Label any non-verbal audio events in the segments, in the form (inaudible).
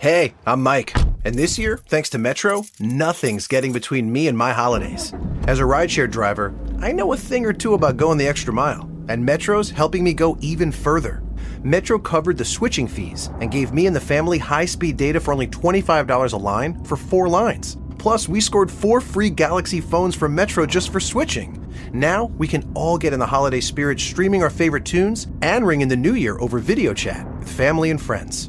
Hey, I'm Mike. And this year, thanks to Metro, nothing's getting between me and my holidays. As a rideshare driver, I know a thing or two about going the extra mile, and Metro's helping me go even further. Metro covered the switching fees and gave me and the family high speed data for only $25 a line for four lines. Plus, we scored four free Galaxy phones from Metro just for switching. Now, we can all get in the holiday spirit streaming our favorite tunes and ring in the new year over video chat with family and friends.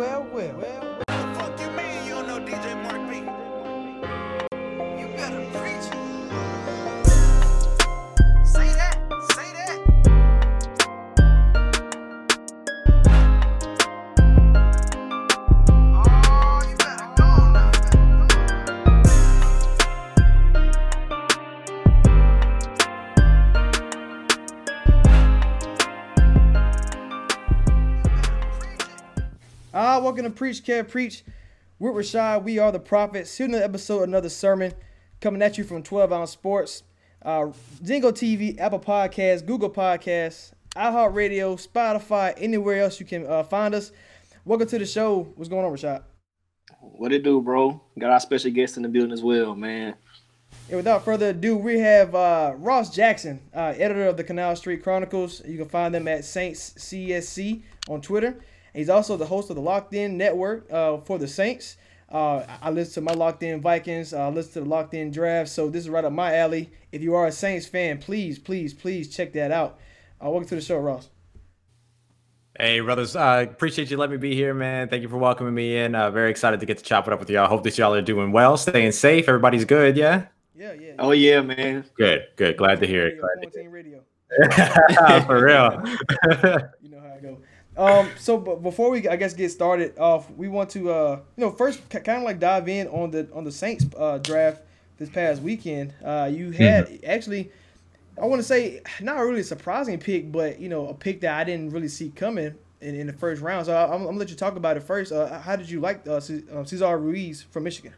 Well, well, well. Ah, welcome to Preach Care Preach. We're Rashad. We are the prophets. Here's another episode, another sermon coming at you from 12 Ounce Sports. Uh, Zingo TV, Apple Podcasts, Google Podcasts, iHeartRadio, Spotify, anywhere else you can uh, find us. Welcome to the show. What's going on, Rashad? What it do, bro? Got our special guest in the building as well, man. And without further ado, we have uh, Ross Jackson, uh, editor of the Canal Street Chronicles. You can find them at Saints CSC on Twitter. He's also the host of the Locked In Network uh, for the Saints. Uh, I listen to my Locked In Vikings. I listen to the Locked In Draft. So this is right up my alley. If you are a Saints fan, please, please, please check that out. Uh, welcome to the show, Ross. Hey, brothers. Uh, appreciate you letting me be here, man. Thank you for welcoming me in. Uh, very excited to get to chop it up with y'all. Hope that y'all are doing well, staying safe. Everybody's good, yeah? Yeah, yeah. Oh yeah, man. Good, good. Glad to hear it. Glad radio. to hear it. (laughs) For real. (laughs) You know how I go. Um, so b- before we, I guess, get started off, we want to, uh, you know, first kind of like dive in on the on the Saints uh, draft this past weekend. Uh, you had actually, I want to say, not really a surprising pick, but you know, a pick that I didn't really see coming in, in the first round. So I, I'm, I'm gonna let you talk about it first. Uh, how did you like uh, C- uh, Cesar Ruiz from Michigan?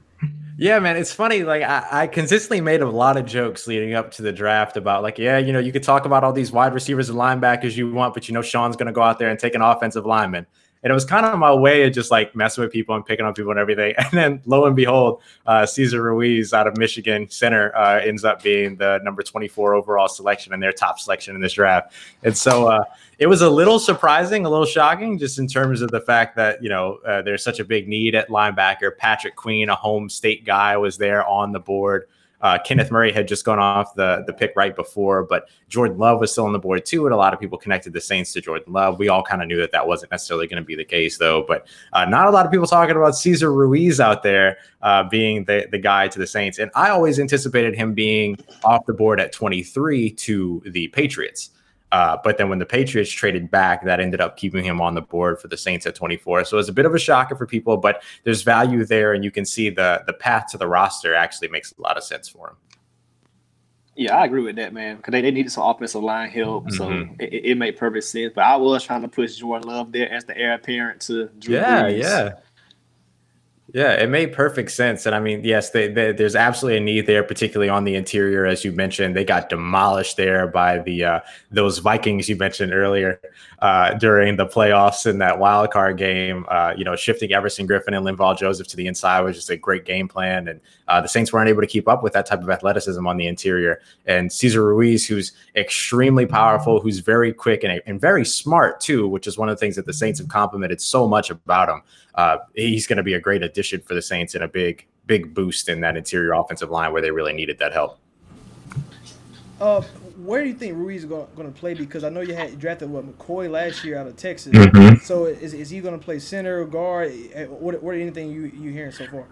Yeah, man, it's funny. Like I, I consistently made a lot of jokes leading up to the draft about like, yeah, you know, you could talk about all these wide receivers and linebackers you want, but you know, Sean's gonna go out there and take an offensive lineman. And it was kind of my way of just like messing with people and picking on people and everything. (laughs) And then lo and behold, uh, Cesar Ruiz out of Michigan center uh, ends up being the number 24 overall selection and their top selection in this draft. And so uh, it was a little surprising, a little shocking, just in terms of the fact that, you know, uh, there's such a big need at linebacker. Patrick Queen, a home state guy, was there on the board. Uh, Kenneth Murray had just gone off the the pick right before, but Jordan Love was still on the board too, and a lot of people connected the Saints to Jordan Love. We all kind of knew that that wasn't necessarily going to be the case, though. But uh, not a lot of people talking about Cesar Ruiz out there uh, being the the guy to the Saints, and I always anticipated him being off the board at 23 to the Patriots. Uh, but then when the Patriots traded back, that ended up keeping him on the board for the Saints at 24. So it was a bit of a shocker for people, but there's value there, and you can see the the path to the roster actually makes a lot of sense for him. Yeah, I agree with that, man. Because they, they needed some offensive line help, so Mhm. it, it- it made perfect sense. But I was trying to push Jordan Love there as the heir apparent to Drew Yeah, Brees. yeah. Yeah, it made perfect sense. And I mean, yes, they, they, there's absolutely a need there, particularly on the interior, as you mentioned. They got demolished there by the uh, those Vikings you mentioned earlier uh, during the playoffs in that wild card game. Uh, you know, shifting Everson Griffen and Linval Joseph to the inside was just a great game plan, and uh, the Saints weren't able to keep up with that type of athleticism on the interior. And Cesar Ruiz, who's extremely powerful, who's very quick and, and very smart too, which is one of the things that the Saints have complimented so much about him. Uh, he's going to be a great addition for the Saints and a big, big boost in that interior offensive line where they really needed that help. Uh, where do you think Ruiz is going, to play? Because I know you had drafted what McCoy last year out of Texas. Mhm. So is, is he going to play center or guard? Eh, What what anything you you hearing so far?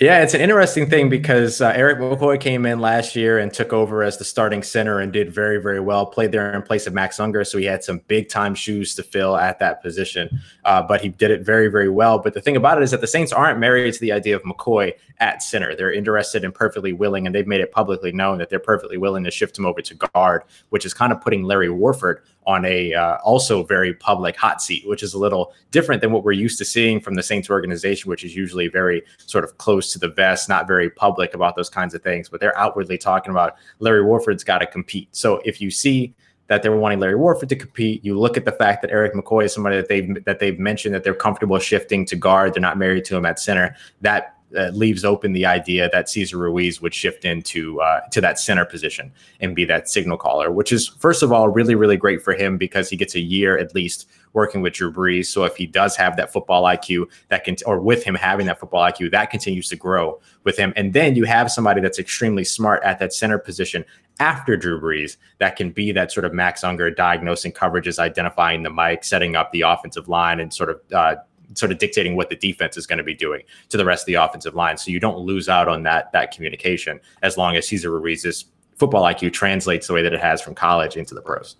Yeah, it's an interesting thing because uh, Erik McCoy came in last year and took over as the starting center and did very, very well. Played there in place of Max Unger, so he had some big time shoes to fill at that position. Uh, but he did it very, very well. But the thing about it is that the Saints aren't married to the idea of McCoy at center. They're interested and perfectly willing, and they've made it publicly known that they're perfectly willing to shift him over to guard, which is kind of putting Larry Warford on a uh, also very public hot seat, which is a little different than what we're used to seeing from the Saints organization, which is usually very sort of close to the vest, not very public about those kinds of things. But they're outwardly talking about Larry Warford's got to compete. So if you see that they're wanting Larry Warford to compete. You look at the fact that Erik McCoy is somebody that they've that they've mentioned that they're comfortable shifting to guard. They're not married to him at center. That uh, leaves open the idea that Cesar Ruiz would shift into uh, to that center position and be that signal caller, which is first of all really really great for him because he gets a year at least working with Drew Brees. So if he does have that football IQ, that can or with him having that football IQ, that continues to grow with him. And then you have somebody that's extremely smart at that center position after Drew Brees that can be that sort of Max Unger diagnosing coverages, identifying the mic, setting up the offensive line, and sort of uh, sort of dictating what the defense is going to be doing to the rest of the offensive line. So you don't lose out on that that communication as long as Cesar Ruiz's football IQ translates the way that it has from college into the pros.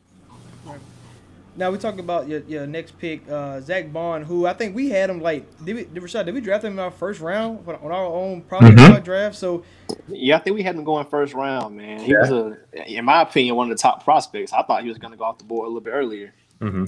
Now we talk about your, your next pick, uh, Zack Baun, who I think we had him like did we did, Rashad, did we draft him in our first round on our own prospect Mhm. draft? So Yeah, I think we had him going first round, man. He was a, in my opinion, one of the top prospects. I thought he was going to go off the board a little bit earlier.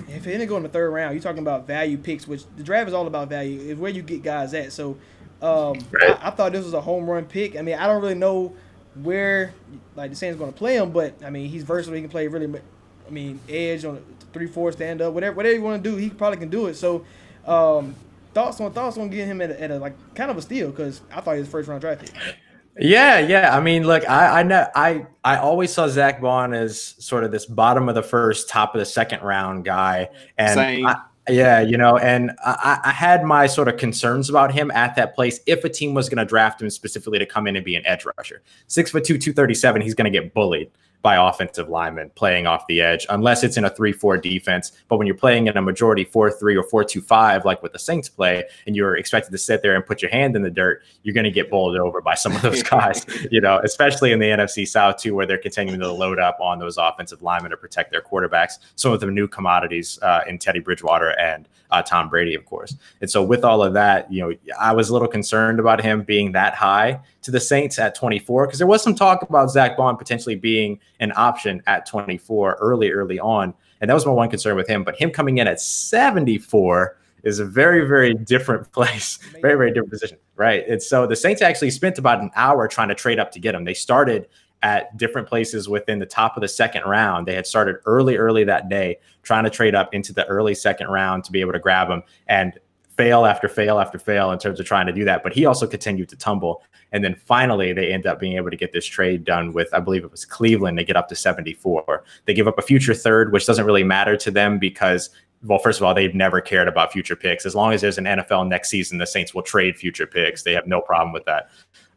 If he didn't go in the third round, you're talking about value picks, which the draft is all about value. Is where you get guys at. So um, I, I thought this was a home run pick. I mean, I don't really know where like the Saints going to play him, but I mean he's versatile. He can play really. I mean, edge on three four stand up, whatever whatever you want to do, he probably can do it. So. Um, Thoughts on thoughts on getting him at a, at a like kind of a steal because I thought he was first round draft pick. Yeah, yeah. I mean, look, I I know I I always saw Zack Baun as sort of this bottom of the first, top of the second round guy, and Same. I, yeah, you know, and I, I had my sort of concerns about him at that place. If a team was going to draft him specifically to come in and be an edge rusher, six foot two, two thirty seven, he's going to get bullied by offensive linemen playing off the edge, unless it's in a 3 4 defense. But when you're playing in a majority 4 3 or 4 2 5, like what the Saints play, and you're expected to sit there and put your hand in the dirt, you're going to get bowled over by some of those (laughs) guys, you know, especially in the NFC South, too, where they're continuing to load up on those offensive linemen to protect their quarterbacks. Some of the new commodities uh, in Teddy Bridgewater and uh, Tom Brady, of course. And so, with all of that, you know, I was a little concerned about him being that high to the Saints at 24 because there was some talk about Zack Baun potentially being an option at 24 early, early on. And that was my one concern with him. But him coming in at 74 is a very, very different (laughs) place, very, very different position. Right. And so the Saints actually spent about an hour trying to trade up to get him. They started at different places within the top of the second round. They had started early, early that day, trying to trade up into the early second round to be able to grab him. And fail after fail after fail in terms of trying to do that. But he also continued to tumble. And then finally, they end up being able to get this trade done with, I believe it was Cleveland. They get up to 74. They give up a future third, which doesn't really matter to them because, well, first of all, they've never cared about future picks. As long as there's an NFL next season, the Saints will trade future picks. They have no problem with that.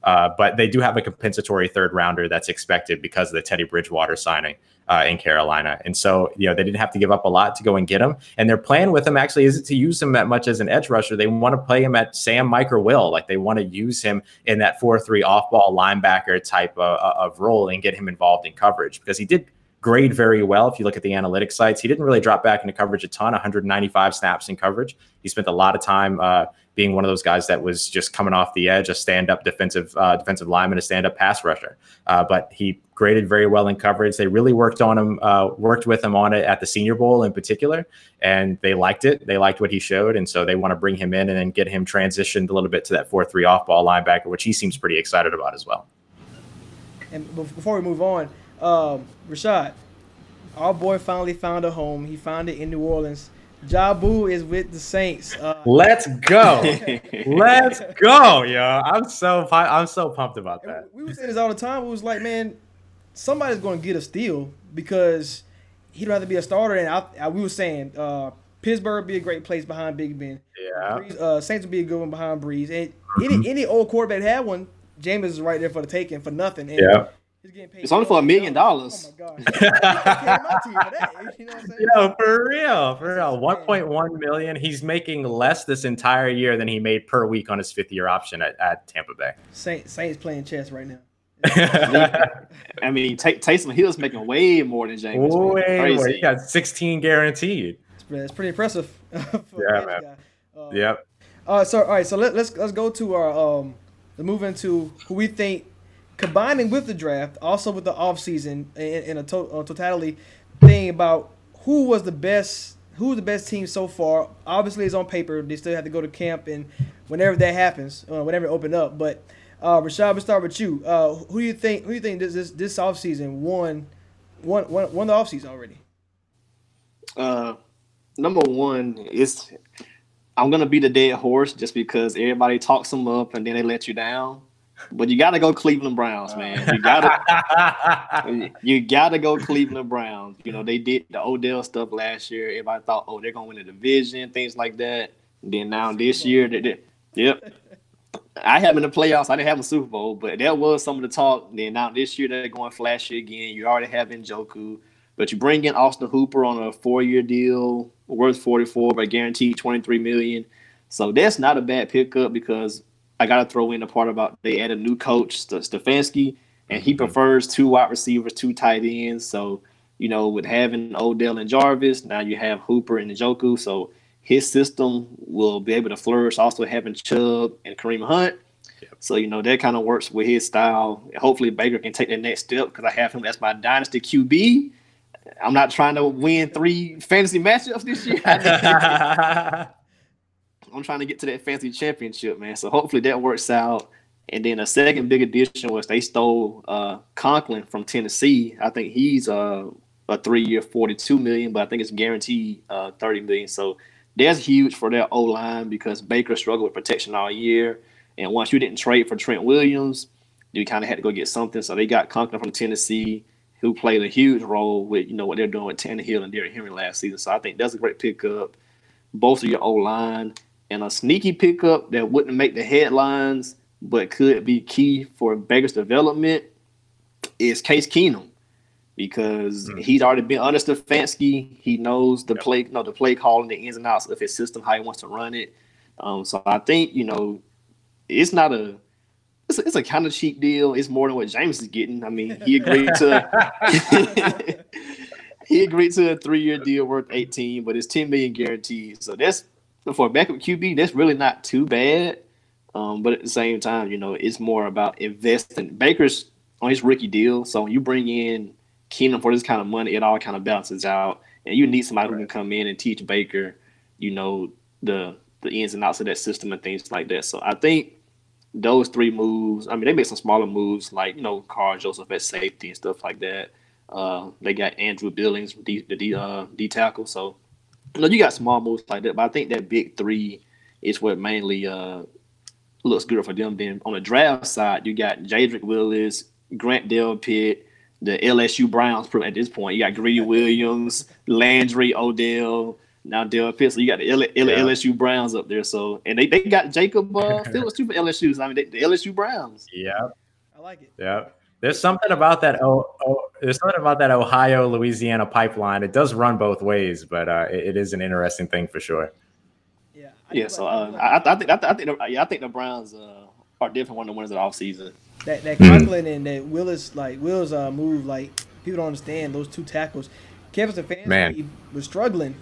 Uh, but they do have a compensatory third rounder that's expected because of the Teddy Bridgewater signing uh, in Carolina. And so, you know, they didn't have to give up a lot to go and get him. And their plan with him actually isn't to use him that much as an edge rusher. They want to play him at Sam, Mike, or Will. Like they want to use him in that 4 3 off ball linebacker type of, of role and get him involved in coverage because he did grade very well. If you look at the analytics sites, he didn't really drop back into coverage a ton. 195 snaps in coverage. He spent a lot of time uh, being one of those guys that was just coming off the edge, a stand-up defensive uh, defensive lineman, a stand-up pass rusher. Uh, but he graded very well in coverage. They really worked on him, uh, worked with him on it at the Senior Bowl in particular, and they liked it. They liked what he showed, and so they want to bring him in and then get him transitioned a little bit to that four-three off-ball linebacker, which he seems pretty excited about as well. And before we move on, um, Rashad, our boy finally found a home. He found it in New Orleans. Jabu is with the Saints. Uh, Let's go. (laughs) Let's go, yo. I'm so I'm so pumped about that. We were saying this all the time. We was like, man, somebody's going to get a steal because he'd rather be a starter. And I, I, we were saying uh, Pittsburgh would be a great place behind Big Ben. Yeah. Brees, uh, Saints would be a good one behind Brees. And any mm-hmm. any old quarterback had one, Jameis is right there for the taking for nothing. And yeah. It's only for a million dollars. Oh my gosh. (laughs) Yo, for real, for real. 1.1 million. He's making less this entire year than he made per week on his fifth year option at, at Tampa Bay. Saints, Saints playing chess right now. (laughs) I mean, T- Taysom Hill's making way more than Jameis. Way more. He got 16 guaranteed. It's pretty impressive. (laughs) yeah, man. Um, yep. Uh, so all right, so let, let's let's go to our um, let's move into who we think combining with the draft, also with the offseason in, in a, to, a totality thing about who was the best who was the best team so far. Obviously, it's on paper. They still have to go to camp and whenever that happens, uh, whenever it open up. But uh, Rashad, we'll start with you. Uh, who do you think? Who do you think this this, this offseason won, won won won the offseason already? Uh, number one is I'm gonna be the dead horse just because everybody talks them up and then they let you down. But you got to go Cleveland Browns, uh. man. You got to (laughs) you got to go Cleveland Browns. You know they did the Odell stuff last year. Everybody thought, oh, they're going to win the division, things like that. And then now this year, they did. Yep. (laughs) I have in the playoffs. I didn't have a Super Bowl, but that was some of the talk. Then now this year they're going flashy again. You already have Njoku, but you bring in Austin Hooper on a four-year deal worth 44, but guaranteed 23 million. So that's not a bad pickup because I got to throw in the part about they added a new coach, Stefanski, and he mm-hmm. prefers two wide receivers, two tight ends. So, you know, with having Odell and Jarvis, now you have Hooper and Njoku. So his system will be able to flourish. Also having Chubb and Kareem Hunt. Yep. So, you know, that kind of works with his style. Hopefully Baker can take that next step because I have him as my dynasty QB. I'm not trying to win three fantasy matchups this year. (laughs) (laughs) I'm trying to get to that fancy championship, man. So hopefully that works out. And then a second big addition was they stole uh, Conklin from Tennessee. I think he's uh, a three-year, forty-two million, but I think it's guaranteed uh, thirty million. So that's huge for their O line because Baker struggled with protection all year. And once you didn't trade for Trent Williams, you kind of had to go get something. So they got Conklin from Tennessee, who played a huge role with you know what they're doing with Tannehill and Derrick Henry last season. So I think that's a great pickup. Both of your O line and a sneaky pickup that wouldn't make the headlines but could be key for Baker's development is Case Keenum because mm-hmm. he's already been under Stefanski. He knows the yep. play, you know, the play calling, the ins and outs of his system, how he wants to run it. Um, so I think you know, it's not a it's a, it's a kind of cheap deal. It's more than what James is getting. I mean, he agreed to (laughs) (laughs) he agreed to a three year deal worth 18, but it's 10 million guaranteed. So that's for a backup QB, that's really not too bad. Um, but at the same time, you know, it's more about investing. Baker's on his rookie deal, so when you bring in Keenum for this kind of money, it all kind of balances out. And you need somebody right. who can come in and teach Baker, you know, the the ins and outs of that system and things like that. So I think those three moves. I mean, they made some smaller moves like you know Karl Joseph at safety and stuff like that. Uh, they got Andrew Billings, the the uh, D tackle. So you know, you got small moves like that, but I think that big three is what mainly uh, looks good for them. Then on the draft side, you got Jedrick Willis, Grant Delpit, the LSU Browns at this point. You got Greedy Williams, Landry, Odell, now Delpit. So you got the L- L- yeah. LSU Browns up there. So and they, they got Jacob uh, (laughs) Phillips too for LSU. I mean, they, the LSU Browns. Yeah, I like it. Yeah. There's something about that. Oh, oh, there's something about that Ohio Louisiana pipeline. It does run both ways, but uh, it, it is an interesting thing for sure. Yeah. I yeah. So uh, I, I, think I, I think the, yeah, I think the Browns uh, are different one of the winners of the offseason. That that Conklin and that Willis like Wills uh move like people don't understand those two tackles. Kevin Stefanski Man. was struggling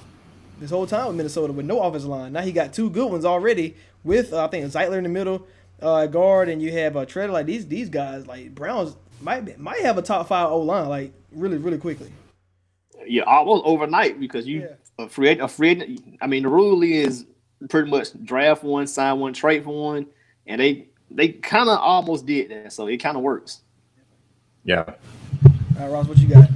this whole time with Minnesota with no offensive line. Now he got two good ones already with uh, I think Zeitler in the middle, uh, guard, and you have uh, Treader. Like these these guys, like Browns might might have a top five O line like really really quickly. Yeah, almost overnight because you Yeah. a free a free I mean, the rule is pretty much draft one, sign one, trade for one, and they they kind of almost did that, so it kind of works. Yeah. All right, Ross, what you got?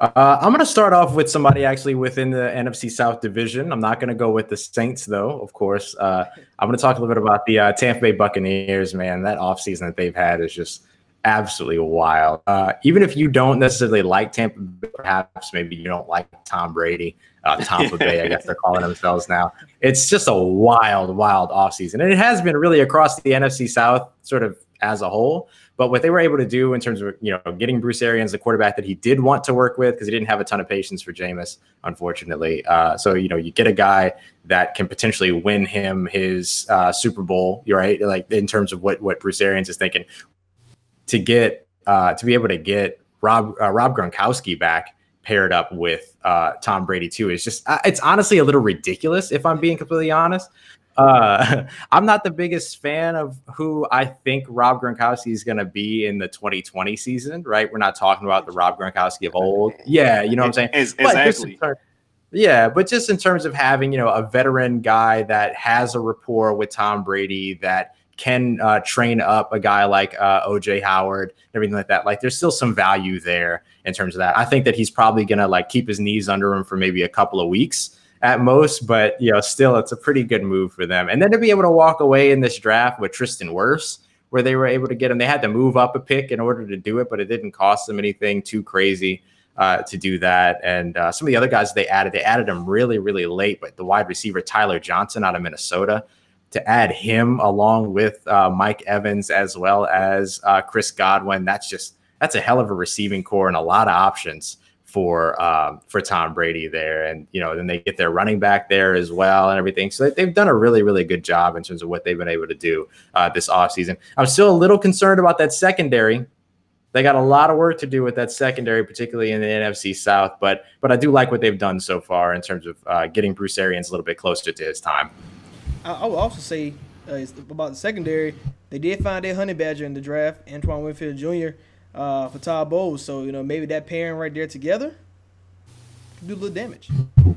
Uh, I'm going to start off with somebody actually within the NFC South division. I'm not going to go with the Saints, though, of course. Uh, I'm going to talk a little bit about the uh, Tampa Bay Buccaneers, man. That offseason that they've had is just absolutely wild. Uh, even if you don't necessarily like Tampa perhaps maybe you don't like Tom Brady, uh, Tampa Bay, I guess they're calling themselves now. It's just a wild, wild offseason. And it has been really across the NFC South, sort of as a whole. But what they were able to do in terms of you know getting Bruce Arians, the quarterback that he did want to work with, because he didn't have a ton of patience for Jameis, unfortunately. Uh, so you know you get a guy that can potentially win him his uh, Super Bowl, right? Like in terms of what what Bruce Arians is thinking to get uh, to be able to get Rob uh, Rob Gronkowski back paired up with uh, Tom Brady too is just uh, it's honestly a little ridiculous if I'm being completely honest. Uh, (laughs) I'm not the biggest fan of who I think Rob Gronkowski is going to be in the 2020 season, right? We're not talking about the Rob Gronkowski of old. (laughs) Yeah, you know what I'm saying? Ex- But just Exactly. ter- yeah, but just in terms of having, you know, a veteran guy that has a rapport with Tom Brady that can uh, train up a guy like uh, OJ Howard, everything like that. Like, there's still some value there in terms of that. I think that he's probably gonna like keep his knees under him for maybe a couple of weeks at most, but you know, still, it's a pretty good move for them. And then to be able to walk away in this draft with Tristan Wirfs, where they were able to get him, they had to move up a pick in order to do it, but it didn't cost them anything too crazy uh, to do that. And uh, some of the other guys they added, they added him really, really late. But the wide receiver Tyler Johnson out of Minnesota, to add him along with uh, Mike Evans as well as uh, Chris Godwin, that's just that's a hell of a receiving corps and a lot of options for um, for Tom Brady there. And you know, then they get their running back there as well and everything. So they- they've done a really, really good job in terms of what they've been able to do uh, this offseason. I'm still a little concerned about that secondary they got a lot of work to do with that secondary, particularly in the NFC South. But but I do like what they've done so far in terms of uh, getting Bruce Arians a little bit closer to his time. I, I would also say uh, about the secondary. They did find their honey badger in the draft, Antoine Winfield Jr. Uh, for Todd Bowles. So you know maybe that pairing right there together do a little damage.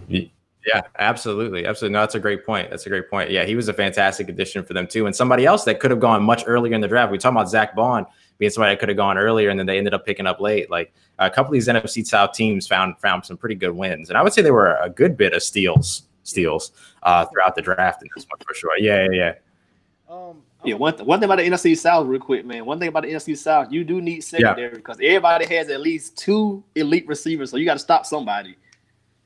Yeah, absolutely, absolutely. No, that's a great point. That's a great point. Yeah, he was a fantastic addition for them too, and somebody else that could have gone much earlier in the draft. We talk about Zack Baun being somebody that could have gone earlier, and then they ended up picking up late. Like a couple of these NFC South teams found found some pretty good wins, and I would say they were a good bit of steals steals uh, throughout the draft in this one for sure. Yeah, yeah, yeah. Um, Yeah, one, th- one thing about the NFC South, real quick, man. One thing about the NFC South, you do need secondary because everybody has at least two elite receivers, so you got to stop somebody.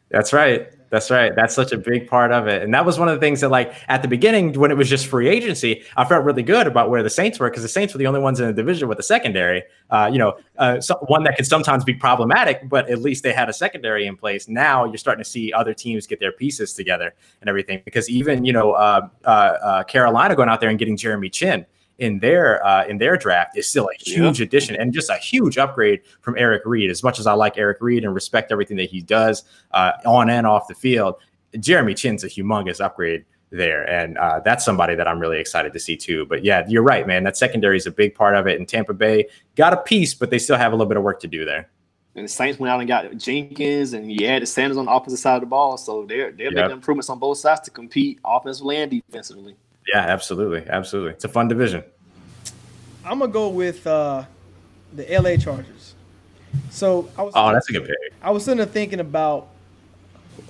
That's right. That's right. That's such a big part of it. And that was one of the things that, like, at the beginning, when it was just free agency, I felt really good about where the Saints were because the Saints were the only ones in the division with a secondary. Uh, you know, uh, so, one that could sometimes be problematic, but at least they had a secondary in place. Now you're starting to see other teams get their pieces together and everything because even, you know, uh, uh, uh, Carolina going out there and getting Jeremy Chinn in their uh, in their draft is still a huge addition and just a huge upgrade from Eric Reid. As much as I like Eric Reid and respect everything that he does uh, on and off the field, Jeremy Chinn's a humongous upgrade there, and uh, that's somebody that I'm really excited to see too. But yeah, you're right, man. That secondary is a big part of it. And Tampa Bay got a piece, but they still have a little bit of work to do there. And the Saints went out and got Jenkins, and you added Sanders on the opposite side of the ball, so they're they're Yep. making improvements on both sides to compete offensively and defensively. Yeah, absolutely, absolutely. It's a fun division. I'm gonna go with uh, the LA Chargers. So I was Oh, that's a good pick. I was sitting there thinking about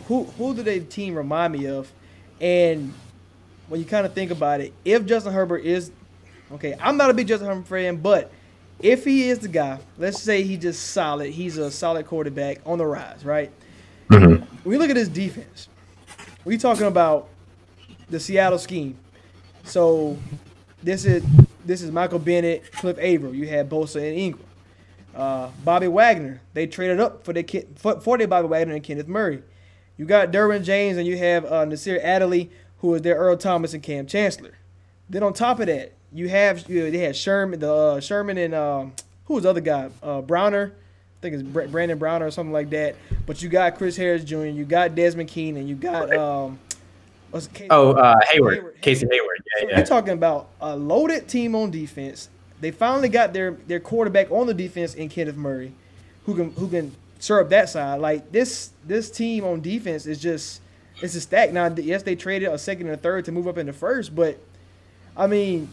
who who do their team remind me of, and when you kind of think about it, if Justin Herbert is okay, I'm not a big Justin Herbert fan, but if he is the guy, let's say he just solid, he's a solid quarterback on the rise, right? When you look at his defense, we talking about the Seattle scheme. So this is this is Michael Bennett, Cliff Avril. You had Bosa and Ingram. Uh, Bobby Wagner. They traded up for the for, for their Bobby Wagner and Kenneth Murray. You got Derwin James and you have uh, Nasir Adderley, who is their Earl Thomas and Kam Chancellor. Then on top of that, you have you they had Sherman, the uh, Sherman and um, who was the other guy? Uh, Browner, I think it's Brandon Browner or something like that. But you got Chris Harris Jr., you got Desmond Keenan, you got um, it, Casey- Oh, uh, Hayward, Hayward. Casey Hayward. So Yeah, you're talking about a loaded team on defense. They finally got their their quarterback on the defense in Kenneth Murray, who can who can serve that side. Like this this team on defense is just it's a stack. Now yes, they traded a second and a third to move up in the first, but I mean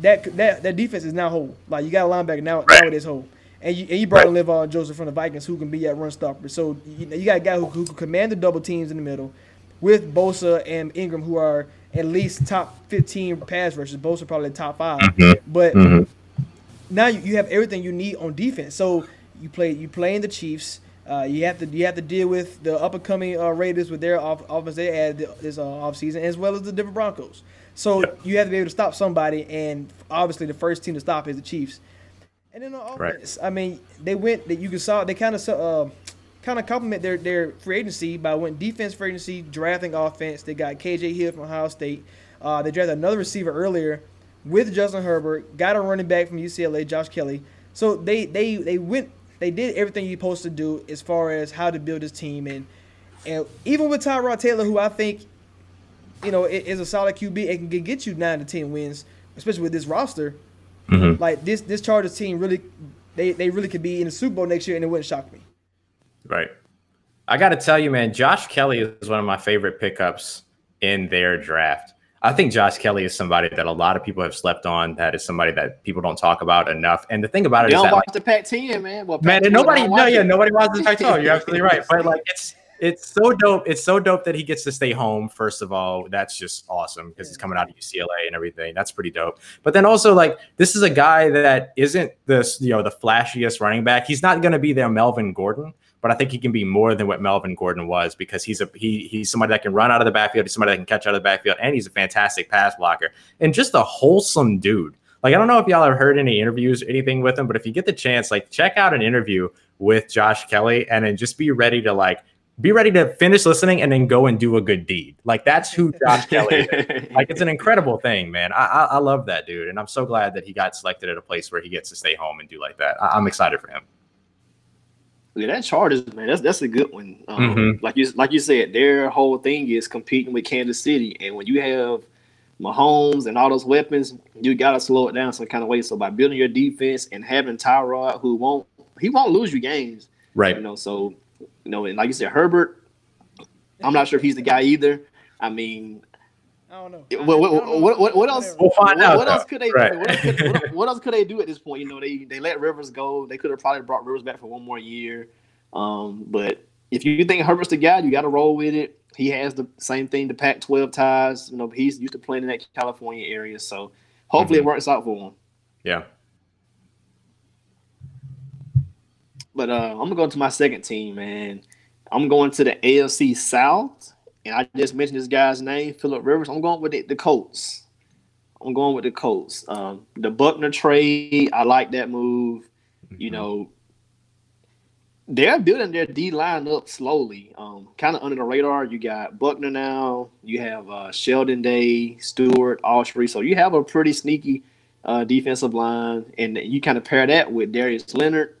that that that defense is now whole. Like you got a linebacker now now it is whole. And you, and you brought in Levon Joseph from the Vikings, who can be that run stopper. So you, you got a guy who, who can command the double teams in the middle, with Bosa and Ingram, who are at least top 15 pass rushers. Bosa probably top 5 but now you, you have everything you need on defense. So you play you play in the Chiefs. Uh, you have to you have to deal with the up and coming uh, Raiders with their off, offense they added this uh, offseason, as well as the Denver Broncos. So you have to be able to stop somebody, and obviously the first team to stop is the Chiefs. And then on Right. offense, I mean, they went that you can saw they kind of uh, kind of complement their their free agency by went defense free agency, drafting offense. They got KJ Hill from Ohio State. Uh, they drafted another receiver earlier with Justin Herbert. Got a running back from UCLA, Josh Kelley. So they they they went they did everything you're supposed to do as far as how to build this team and and even with Tyrod Taylor, who I think you know is a solid QB, and can get- you nine to ten wins, especially with this roster. Like this this Chargers team really they they really could be in the Super Bowl next year, and it wouldn't shock me. Right. I got to tell you, man, Josh Kelley is one of my favorite pickups in their draft. I think Josh Kelley is somebody that a lot of people have slept on. That is somebody that people don't talk about enough. And the thing about it They is don't that, watch like, the Pac-10, man. Well, man, Pac-10 nobody, don't no, yeah, it. nobody wants to Pac-12. You're absolutely right. But like, it's it's so dope. It's so dope that he gets to stay home. First of all, that's just awesome because he's coming out of UCLA and everything. That's pretty dope. But then also, like, this is a guy that isn't this, you know, the flashiest running back. He's not going to be their Melvin Gordon. But I think he can be more than what Melvin Gordon was because he's a he he's somebody that can run out of the backfield. He's somebody that can catch out of the backfield, and he's a fantastic pass blocker and just a wholesome dude. Like I don't know if y'all have heard any interviews or anything with him, but if you get the chance, like check out an interview with Josh Kelley and then just be ready to like be ready to finish listening and then go and do a good deed. Like that's who Josh Kelley is. (laughs) Like it's an incredible thing, man. I, I I love that dude, and I'm so glad that he got selected at a place where he gets to stay home and do like that. I, I'm excited for him. Yeah, that Chargers, man, that's that's a good one. Um, Mhm. Like you like you said, their whole thing is competing with Kansas City, and when you have Mahomes and all those weapons, you gotta slow it down some kind of way. So by building your defense and having Tyrod, who won't he won't lose you games, Right. you know. So you know, and like you said, Herbert, I'm not sure if he's the guy either. I mean, I don't know. what what what, what, what else? We'll find out, What else could they Right. do? What else could, what, (laughs) what else could they do at this point? You know, they they let Rivers go. They could have probably brought Rivers back for one more year. Um, but if you think Herbert's the guy, you got to roll with it. He has the same thing, the Pac-12 ties. You know, he's used to playing in that California area, so hopefully Mm-hmm. it works out for him. Yeah. But uh, I'm gonna go to my second team, man. I'm going to the AFC South, and I just mentioned this guy's name, Philip Rivers. I'm going with the, the Colts. I'm going with the Colts. Um, the Buckner trade, I like that move. You know, they're building their D line up slowly, um, kind of under the radar. You got Buckner now. You have uh, Sheldon Day, Stewart, Autry. So you have a pretty sneaky uh, defensive line, and you kind of pair that with Darius Leonard.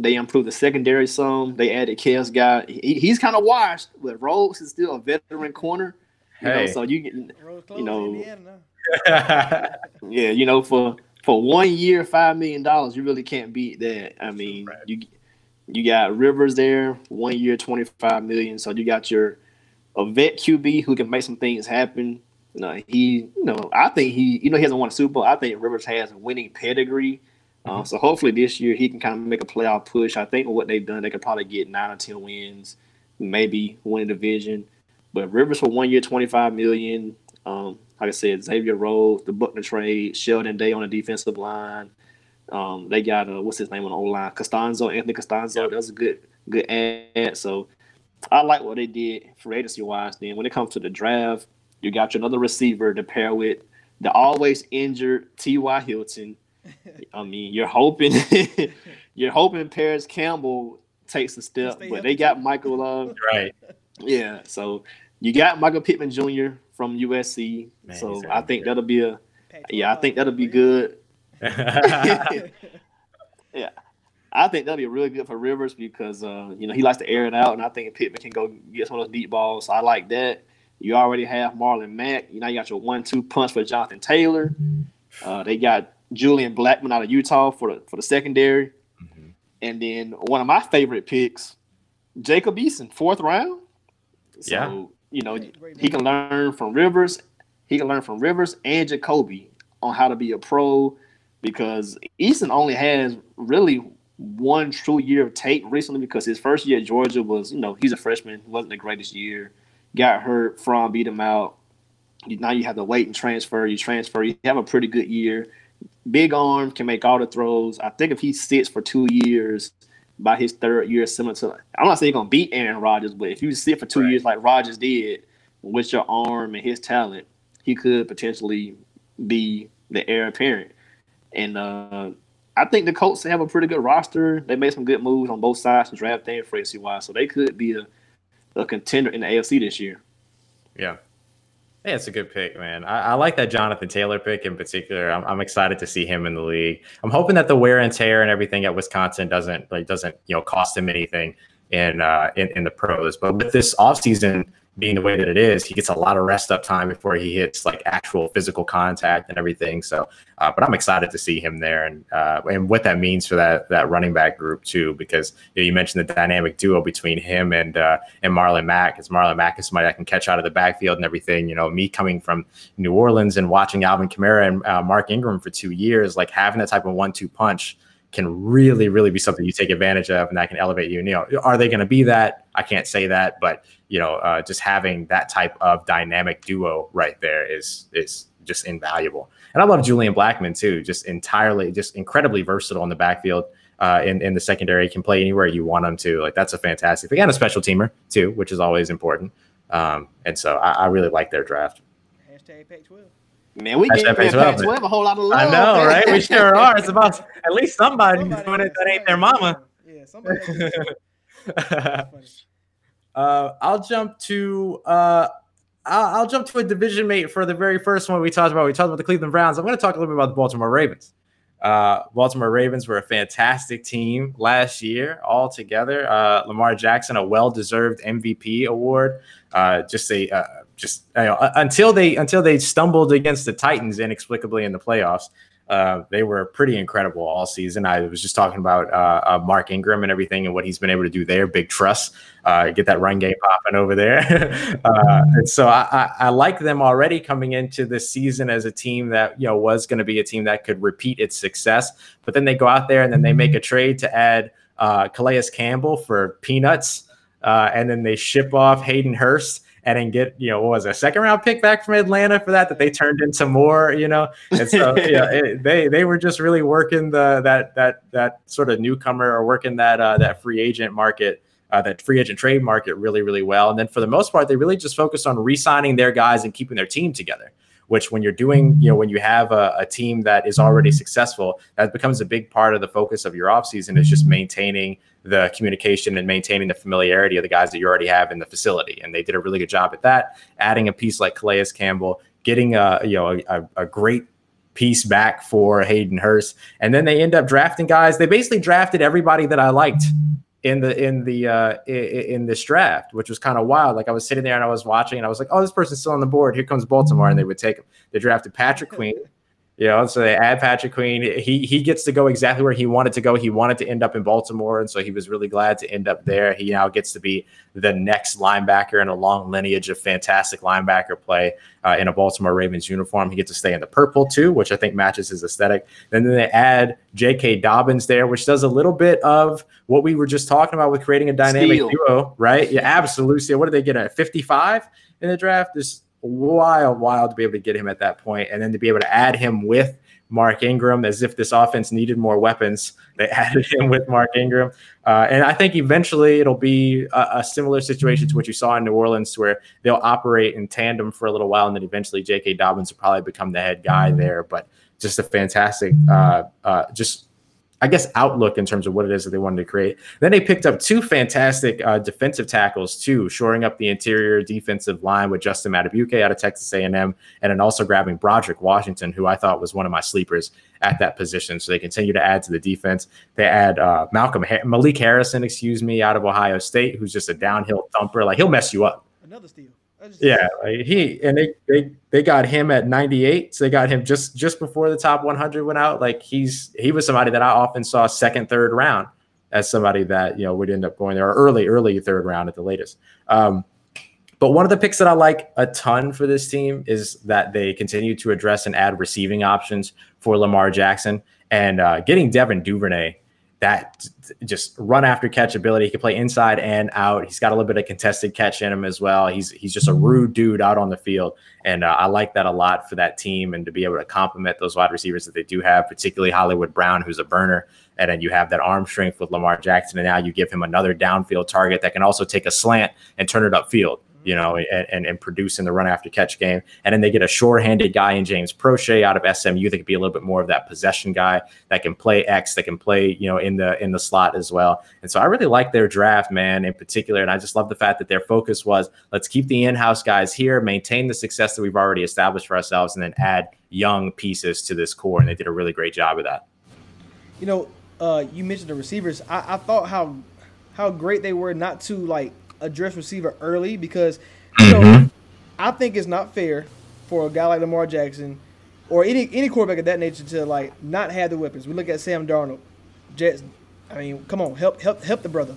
They improved the secondary some. They added Chaos guy. He, he's kind of washed, but Rhodes is still a veteran corner. You know, so you get you know, Indiana (laughs) yeah, you know, for for one year, five million dollars, you really can't beat that. I mean, you you got Rivers there, one year, twenty five million. So you got your a vet QB who can make some things happen. You know, he, you know, I think he, you know, he hasn't won a Super Bowl. I think Rivers has a winning pedigree. Um, so hopefully this year he can kind of make a playoff push. I think with what they've done, they could probably get nine or ten wins, maybe win a division. But Rivers for one year, twenty five million. Um, like I said, Xavier Rhodes, the Buckner trade, Sheldon Day on the defensive line. Um, they got uh, what's his name on the O line? Castonzo, Anthony Castonzo. That was a good good ad. So I like what they did for agency wise. Then when it comes to the draft, you got your another receiver to pair with the always injured T.Y. Hilton. I mean, you're hoping (laughs) you're hoping Parris Campbell takes a step, but they got Michael Love. (laughs) right. Yeah, so you got Michael Pittman Jr. from USC. Man, so I think that'll be a yeah, I think that'll be good. (laughs) yeah. I think that'll be really good for Rivers because uh, you know he likes to air it out, and I think Pittman can go get some of those deep balls. So I like that. You already have Marlon Mack. You know you got your one-two punch for Jonathan Taylor. Uh, they got Julian Blackmon out of Utah for the for the secondary, mm-hmm. and then one of my favorite picks, Jacob Eason, fourth round. So Yeah. you know Great- great he can learn Fromm Rivers. He can learn from Rivers and Jacoby on how to be a pro because Eason only has really one true year of tape recently because his first year at Georgia was, you know, he's a freshman, wasn't the greatest year. Got hurt, from beat him out. Now you have to wait and transfer. You transfer, you have a pretty good year. Big arm, can make all the throws. I think if he sits for two years, by his third year, similar to, I'm not saying he's gonna beat Aaron Rodgers, but if you sit for two Right. years like Rodgers did with your arm and his talent, he could potentially be the heir apparent. And uh, I think the Colts have a pretty good roster. They made some good moves on both sides draft and free agency wise, so they could be a, a contender in the AFC this year. Yeah. Yeah, it's a good pick, man. I, I like that Jonathan Taylor pick in particular. I'm, I'm excited to see him in the league. I'm hoping that the wear and tear and everything at Wisconsin doesn't like doesn't you know cost him anything in uh in, in the pros. But with this offseason being the way that it is, he gets a lot of rest up time before he hits like actual physical contact and everything. So, uh, but I'm excited to see him there and uh, and what that means for that that running back group too, because you, know, you mentioned the dynamic duo between him and uh, and Marlon Mack. As Marlon Mack is somebody that can catch out of the backfield and everything. You know, me coming from New Orleans and watching Alvin Kamara and uh, Mark Ingram for two years, like having that type of one-two punch can really, really be something you take advantage of, and that can elevate you. And, you know, are they going to be that? I can't say that, but you know, uh, just having that type of dynamic duo right there is is just invaluable. And I love Julian Blackmon too, just entirely, just incredibly versatile in the backfield. Uh, in, in the secondary, can play anywhere you want him to. Like that's a fantastic thing, and a special teamer too, which is always important. Um, and so I, I really like their draft. Hashtag Pac-12. Man, we that Pac-12, Pac man. 12 a whole lot of love. I know, man. right? We sure are. It's about (laughs) at least somebody Somebody doing it that ain't their mama. Yeah, somebody. else. That's (laughs) funny. Uh, I'll jump to uh, I'll, I'll jump to a division mate for the very first one we talked about. We talked about the Cleveland Browns. I'm going to talk a little bit about the Baltimore Ravens. Uh, Baltimore Ravens were a fantastic team last year, all together. Uh, Lamar Jackson, a well-deserved MVP award. Uh, just a uh, just you know, until they until they stumbled against the Titans inexplicably in the playoffs. Uh, they were pretty incredible all season. I was just talking about uh, uh, Mark Ingram and everything and what he's been able to do there. Big trust, uh, get that run game popping over there. (laughs) uh, and so I, I, I like them already coming into this season as a team that you know was going to be a team that could repeat its success. But then they go out there and then they make a trade to add uh, Calais Campbell for peanuts, and then they ship off Hayden Hurst and then get you know what was it, a second round pick back from Atlanta for that that they turned into more you know? And so (laughs) yeah it, they they were just really working the that that that sort of newcomer or working that uh, that free agent market uh, that free agent trade market really really well. And then for the most part they really just focused on re-signing their guys and keeping their team together which when you're doing you know mm-hmm. when you have a, a team that is already mm-hmm. successful that becomes a big part of the focus of your offseason is just mm-hmm. maintaining the communication and maintaining the familiarity of the guys that you already have in the facility. And they did a really good job at that, adding a piece like Calais Campbell, getting a you know a, a great piece back for Hayden Hurst, and then they end up drafting guys. They basically drafted everybody that I liked in the in the uh in, this draft, which was kind of wild. Like I was sitting there and I was watching, and I was like, "Oh, this person's still on the board. Here comes Baltimore," and they would take him. They drafted Patrick Queen. (laughs) You know, so they add Patrick Queen. He he gets to go exactly where he wanted to go. He wanted to end up in Baltimore, and so he was really glad to end up there. He now gets to be the next linebacker in a long lineage of fantastic linebacker play uh, in a Baltimore Ravens uniform. He gets to stay in the purple too, which I think matches his aesthetic. And then they add J.K. Dobbins there, which does a little bit of what we were just talking about with creating a dynamic Steal. duo, right? Yeah, absolutely. What did they get at 55 in the draft? This wild, wild to be able to get him at that point, and then to be able to add him with Mark Ingram as if this offense needed more weapons. They (laughs) added him with Mark Ingram, uh, and I think eventually it'll be a, a similar situation to what you saw in New Orleans, where they'll operate in tandem for a little while, and then eventually J.K. Dobbins will probably become the head guy there. But just a fantastic, uh, uh, just I guess, outlook in terms of what it is that they wanted to create. Then they picked up two fantastic uh, defensive tackles too, shoring up the interior defensive line with Justin Madubuike out of Texas A&M, and then also grabbing Broderick Washington, who I thought was one of my sleepers at that position. So they continue to add to the defense. They add uh, Malcolm ha- Malik Harrison, excuse me, out of Ohio State, who's just a downhill thumper. Like he'll mess you up. Another steal. Yeah, like he and they, they they got him at 98, so they got him just just before the top 100 went out. Like he's he was somebody that I often saw second, third round as somebody that you know would end up going there early, early third round at the latest. Um, but one of the picks that I like a ton for this team is that they continue to address and add receiving options for Lamar Jackson and uh, getting Devin Duvernay that just run after catch ability. He can play inside and out. He's got a little bit of contested catch in him as well. He's he's just a rude dude out on the field, and uh, I like that a lot for that team and to be able to complement those wide receivers that they do have, particularly Hollywood Brown, who's a burner, and then you have that arm strength with Lamar Jackson, and now you give him another downfield target that can also take a slant and turn it upfield you know, and, and, and produce in the run after catch game. And then they get a sure-handed guy in James Proche out of SMU that could be a little bit more of that possession guy that can play X, that can play, you know, in the in the slot as well. And so I really like their draft, man, in particular. And I just love the fact that their focus was let's keep the in-house guys here, maintain the success that we've already established for ourselves, and then add young pieces to this core. And they did a really great job of that. You know, uh, you mentioned the receivers. I, I thought how how great they were not to like address receiver early because you know Mm-hmm. I think it's not fair for a guy like Lamar Jackson or any any quarterback of that nature to like not have the weapons. We look at Sam Darnold, Jets. I mean, come on, help help help the brother.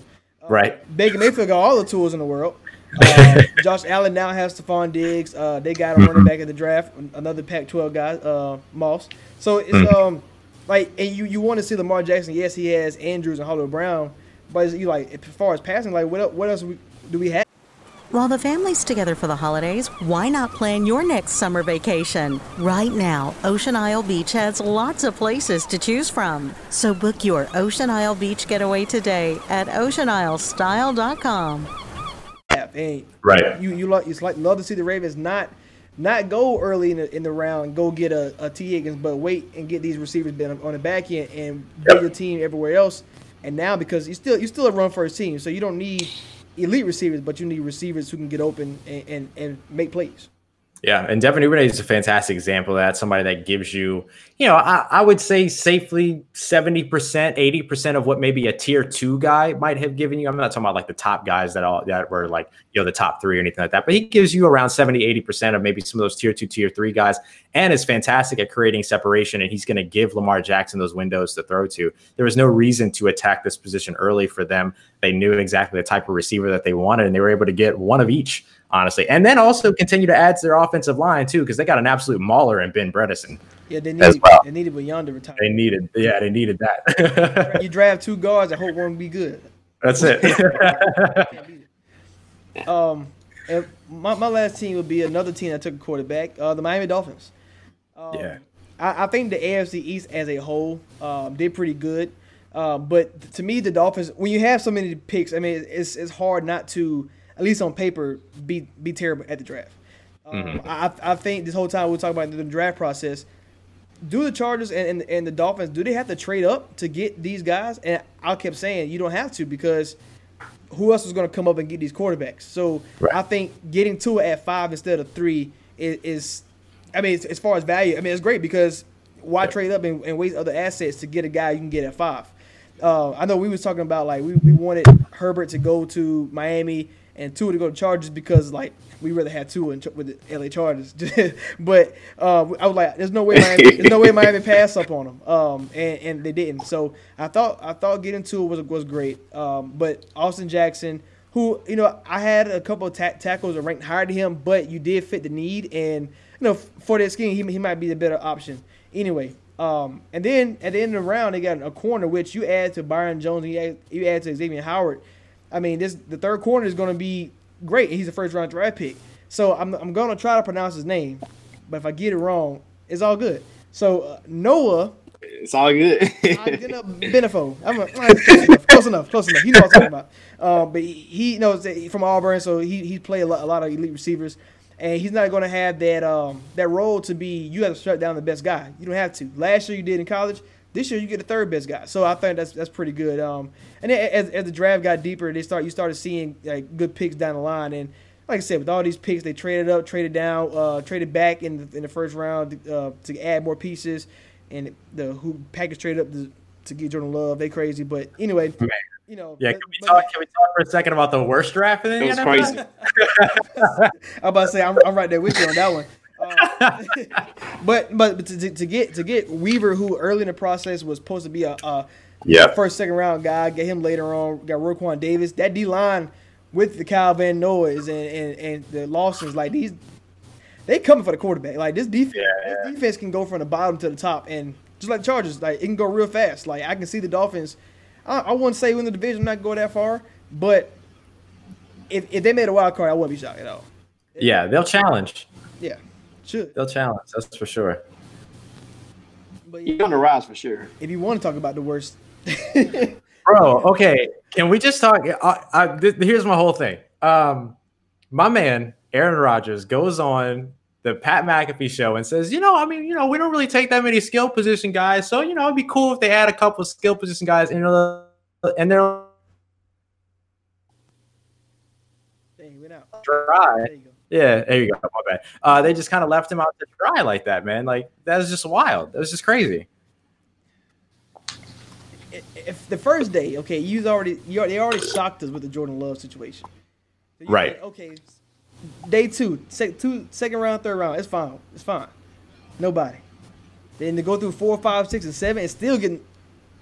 Right. Baker Mayfield got all the tools in the world. (laughs) Uh, Josh Allen now has Stefon Diggs. Uh, they got a running back in the draft, another Pac-12 guy, uh, Moss. So it's um like, and you you want to see Lamar Jackson? Yes, he has Andrews and Hollywood Brown, but you like as far as passing, like what what else we, do we have? While the family's together for the holidays, why not plan your next summer vacation? Right now, Ocean Isle Beach has lots of places to choose from. So book your Ocean Isle Beach getaway today at oceanislestyle.com. have. And Right. you you like it's like love to see the Ravens not not go early in the in the round go get a, a Tee Higgins, but wait and get these receivers been on the back end and build your team everywhere else. And now because you still you still a run first team, so you don't need elite receivers, but you need receivers who can get open and, and, and make plays. Yeah, and Devin Duvernay is a fantastic example of that. Somebody that gives you, you know, I, I would say safely 70%, 80% of what maybe a tier two guy might have given you. I'm not talking about like the top guys that all that were like, you know, the top three or anything like that, but he gives you around 70, 80% of maybe some of those tier two, tier three guys, and is fantastic at creating separation. And he's going to give Lamar Jackson those windows to throw to. There was no reason to attack this position early for them. They knew exactly the type of receiver that they wanted, and they were able to get one of each honestly. And then also continue to add to their offensive line too, because they got an absolute mauler in Ben Bredeson. Yeah, they As needed well. they needed beyond to retire. They needed, yeah, they needed that. (laughs) you draft two guards, I hope one will be good. That's it. (laughs) Um, and my, my last team would be another team that took a quarterback, uh, the Miami Dolphins. Um, yeah. I, I think the AFC East as a whole um, did pretty good. Uh, but to me, the Dolphins, when you have so many picks, I mean, it's, it's hard not to, at least on paper, be be terrible at the draft. Um, I, I think this whole time we're talking about the draft process. Do the Chargers and, and, and the Dolphins, do they have to trade up to get these guys? And I kept saying, you don't have to because who else is going to come up and get these quarterbacks? So I think getting to it at five instead of three is, is I mean, as far as value, I mean, it's great because why trade up and, and waste other assets to get a guy you can get at five? Uh, I know we was talking about like we, we wanted Herbert to go to Miami and Tua to go to Chargers because like we rather had Tua in, with the LA Chargers, (laughs) but uh, I was like, there's no way Miami, there's no way Miami passed up on them, um, and, and they didn't. So I thought I thought getting Tua was was great, um, but Austin Jackson, who you know I had a couple of ta- tackles that ranked higher than him, but you did fit the need, and you know for that scheme he, he might be the better option. Anyway, um, and then at the end of the round, they got a corner which you add to Byron Jones, and you add, you add to Xavier Howard. I mean, this the third corner is going to be great. He's a first round draft pick, so I'm I'm going to try to pronounce his name, but if I get it wrong, it's all good. So uh, Noah. It's all good. Benefo. I'm a, (laughs) close enough. Close enough. Close enough. He knows what I'm talking about. Um, but he, he knows that from Auburn, so he he played a lot, a lot of elite receivers, and he's not going to have that um that role to be. You have to shut down the best guy. You don't have to. Last year you did in college. This year you get the third best guy, so I think that's that's pretty good. Um, and then as, as the draft got deeper, they start you started seeing like good picks down the line, and like I said, with all these picks, they traded up, traded down, uh, traded back in the, in the first round uh, to add more pieces, and the who package traded up to, to get Jordan Love. They crazy, but anyway, you know. Yeah, can we but- talk? Can we talk for a second about the worst draft in the It was NFL? crazy. (laughs) (laughs) I'm about to say I'm, I'm right there with you on that one. Uh, (laughs) but but to, to, to get to get Weaver, who early in the process was supposed to be a, a Yeah. first second round guy, get him later on. Got Raekwon Davis. That D line with the Kyle Van Noys and, and and the Lawsons, like these, they coming for the quarterback. Like this defense, this defense can go from the bottom to the top, and just like the Chargers, like it can go real fast. Like I can see the Dolphins. I, I wouldn't say win the division, not go that far, but if, if they made a wild card, I wouldn't be shocked at all. Yeah, they'll challenge. Yeah, should. They'll challenge. That's for sure. But You're on the rise for sure. if you want to talk about the worst, (laughs) Bro, okay. Can we just talk? I, I, th- here's my whole thing. Um, my man Aaron Rodgers goes on the Pat McAfee show and says, you know, I mean, you know, we don't really take that many skill position guys, so you know, it'd be cool if they add a couple of skill position guys, in you know, and they're dang, he went out. dry. There you go. Yeah, there you go. My bad. Uh, they just kind of left him out to dry like that, man. Like that was just wild. That was just crazy. If the first day, okay, you already you they already shocked us with the Jordan Love situation. So Right. like, okay, day two, sec, two, second round, third round, it's fine, it's fine. Nobody. Then to go through four, five, six, and seven, and still getting.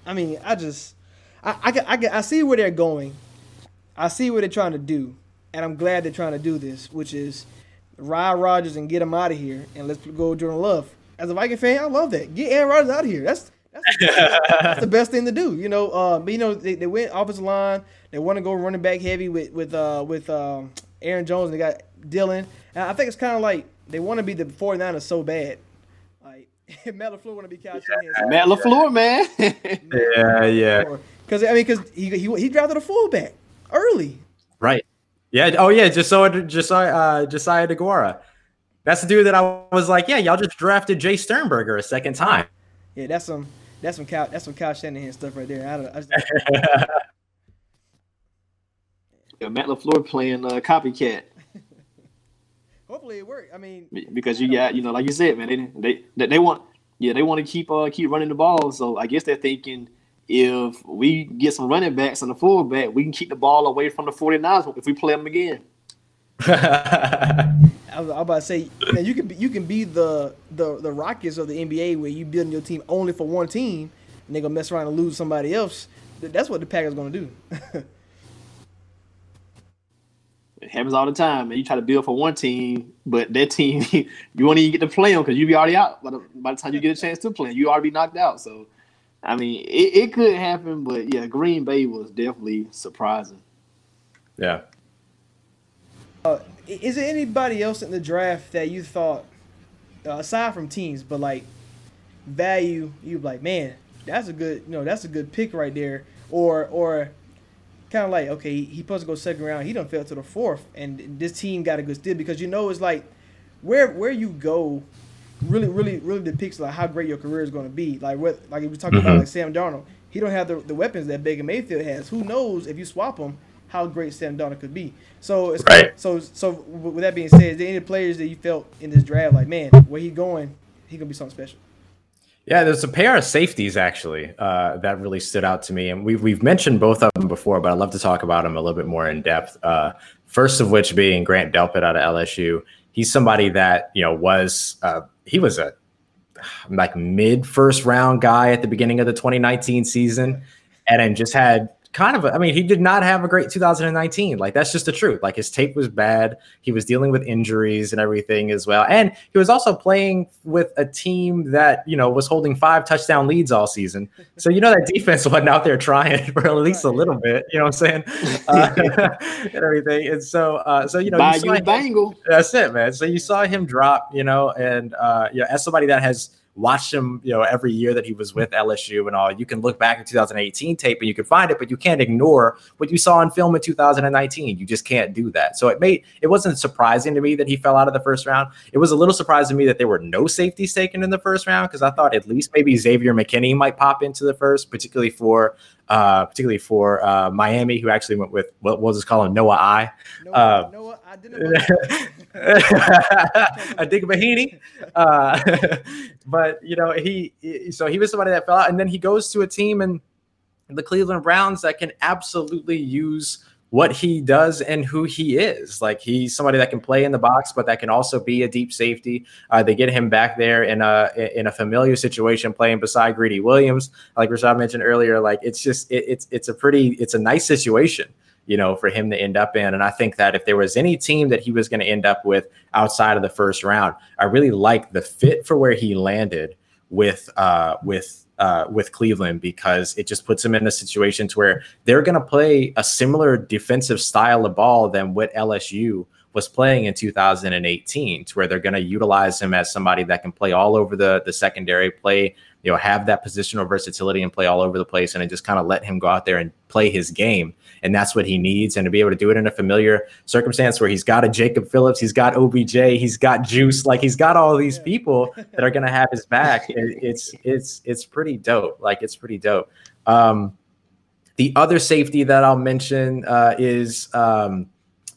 I mean, I just, I, I, I, I see where they're going. I see what they're trying to do, and I'm glad they're trying to do this, which is ride Rodgers and get him out of here, and let's go Jordan Love. As a Viking fan, I love that. Get Aaron Rodgers out of here. That's that's, (laughs) that's the best thing to do. You know, uh, but you know they, they went offensive line. They want to go running back heavy with with uh, with um, Aaron Jones. And they got Dylan. And I think it's kind of like they want to be the 49ers so bad. Like (laughs) Matt LaFleur want to be Kyle Shanahan. so Matt LaFleur, man. (laughs) Yeah, yeah, Because I mean, because he, he he drafted a fullback early. right. Yeah. Oh, yeah. Josiah, Josiah, uh, Josiah DeGuara. That's the dude that I was like, yeah, y'all just drafted Jace Sternberger a second time. Yeah, that's some that's some Kyle that's some Kyle Shanahan stuff right there. I don't. I just, (laughs) Yeah, Matt LaFleur playing uh, copycat (laughs) hopefully it worked. I mean, because you got you know like you said, man. They they they, they want yeah they want to keep uh keep running the ball. So I guess they're thinking if we get some running backs and a fullback, we can keep the ball away from the 49ers if we play them again. (laughs) I was, about to say, man, you can be, you can be the, the the Rockets of the NBA where you building your team only for one team, and they gonna mess around and lose somebody else. That's what the Packers gonna do. (laughs) It happens all the time, man. You try to build for one team, but that team (laughs) you won't even get to play them because you be already out by the, by the time you get a chance to play. 'em. You already be knocked out. So, I mean, it, it could happen, but yeah, Green Bay was definitely surprising. yeah. Uh, is there anybody else in the draft that you thought, uh, aside from teams, but like value? You like, man, that's a good, you know, that's a good pick right there. Or or kind of like, okay, he supposed to go second round. He done fell to the fourth, and this team got a good steal because you know it's like where where you go really really really depicts like how great your career is going to be. Like what like if we talking about like Sam Darnold, he don't have the, the weapons that Baker Mayfield has. Who knows if you swap him, how great Sam Darnold could be. So it's Right. so so with that being said, is there any players that you felt in this draft like man, where he going, he gonna be something special? Yeah, there's a pair of safeties actually uh, that really stood out to me, and we've we've mentioned both of them before, but I'd love to talk about them a little bit more in depth. Uh, first of which being Grant Delpit out of LSU. He's somebody that you know was uh, he was a like mid first round guy at the beginning of the 2019 season, and then just had kind of a, I mean he did not have a great 2019 like that's just the truth. Like his tape was bad. He was dealing with injuries and everything as well. And he was also playing with a team that you know was holding five touchdown leads all season. So you know that defense (laughs) wasn't out there trying for at least a little bit you know what I'm saying? (laughs) Uh, (laughs) and everything. And so uh, so you know you saw you him- Bangle. that's it, man. So you saw him drop, you know, and uh, yeah, as somebody that has watched him, you know, every year that he was with LSU and all. You can look back at 2018 tape and you can find it, but you can't ignore what you saw in film in 2019. You just can't do that. So it made it wasn't surprising to me that he fell out of the first round. It was a little surprising to me that there were no safeties taken in the first round because I thought at least maybe Xavier McKinney might pop into the first, particularly for uh, particularly for uh, Miami, who actually went with what was it called Noah I. Noah, Uh, Noah, I didn't. (laughs) I dig Mahaney. Uh, (laughs) but you know, he he- so he was somebody that fell out, and then he goes to a team and the Cleveland Browns that can absolutely use what he does and who he is. Like he's somebody that can play in the box, but that can also be a deep safety. Uh, they get him back there in a in a familiar situation, playing beside Greedy Williams, like Rashad mentioned earlier. Like it's just it, it's it's a pretty it's a nice situation you know, for him to end up in. And I think that if there was any team that he was going to end up with outside of the first round, I really like the fit for where he landed with uh with uh with Cleveland because it just puts him in a situation to where they're going to play a similar defensive style of ball than what LSU was playing in 2018 to where they're going to utilize him as somebody that can play all over the the secondary play you know have that positional versatility and play all over the place and then just kind of let him go out there and play his game. And that's what he needs. And to be able to do it in a familiar circumstance where he's got a Jacob Phillips he's got OBJ he's got Juice like he's got all these people that are going to have his back It- it's it's it's pretty dope. Like it's pretty dope. Um the other safety that I'll mention uh, is um,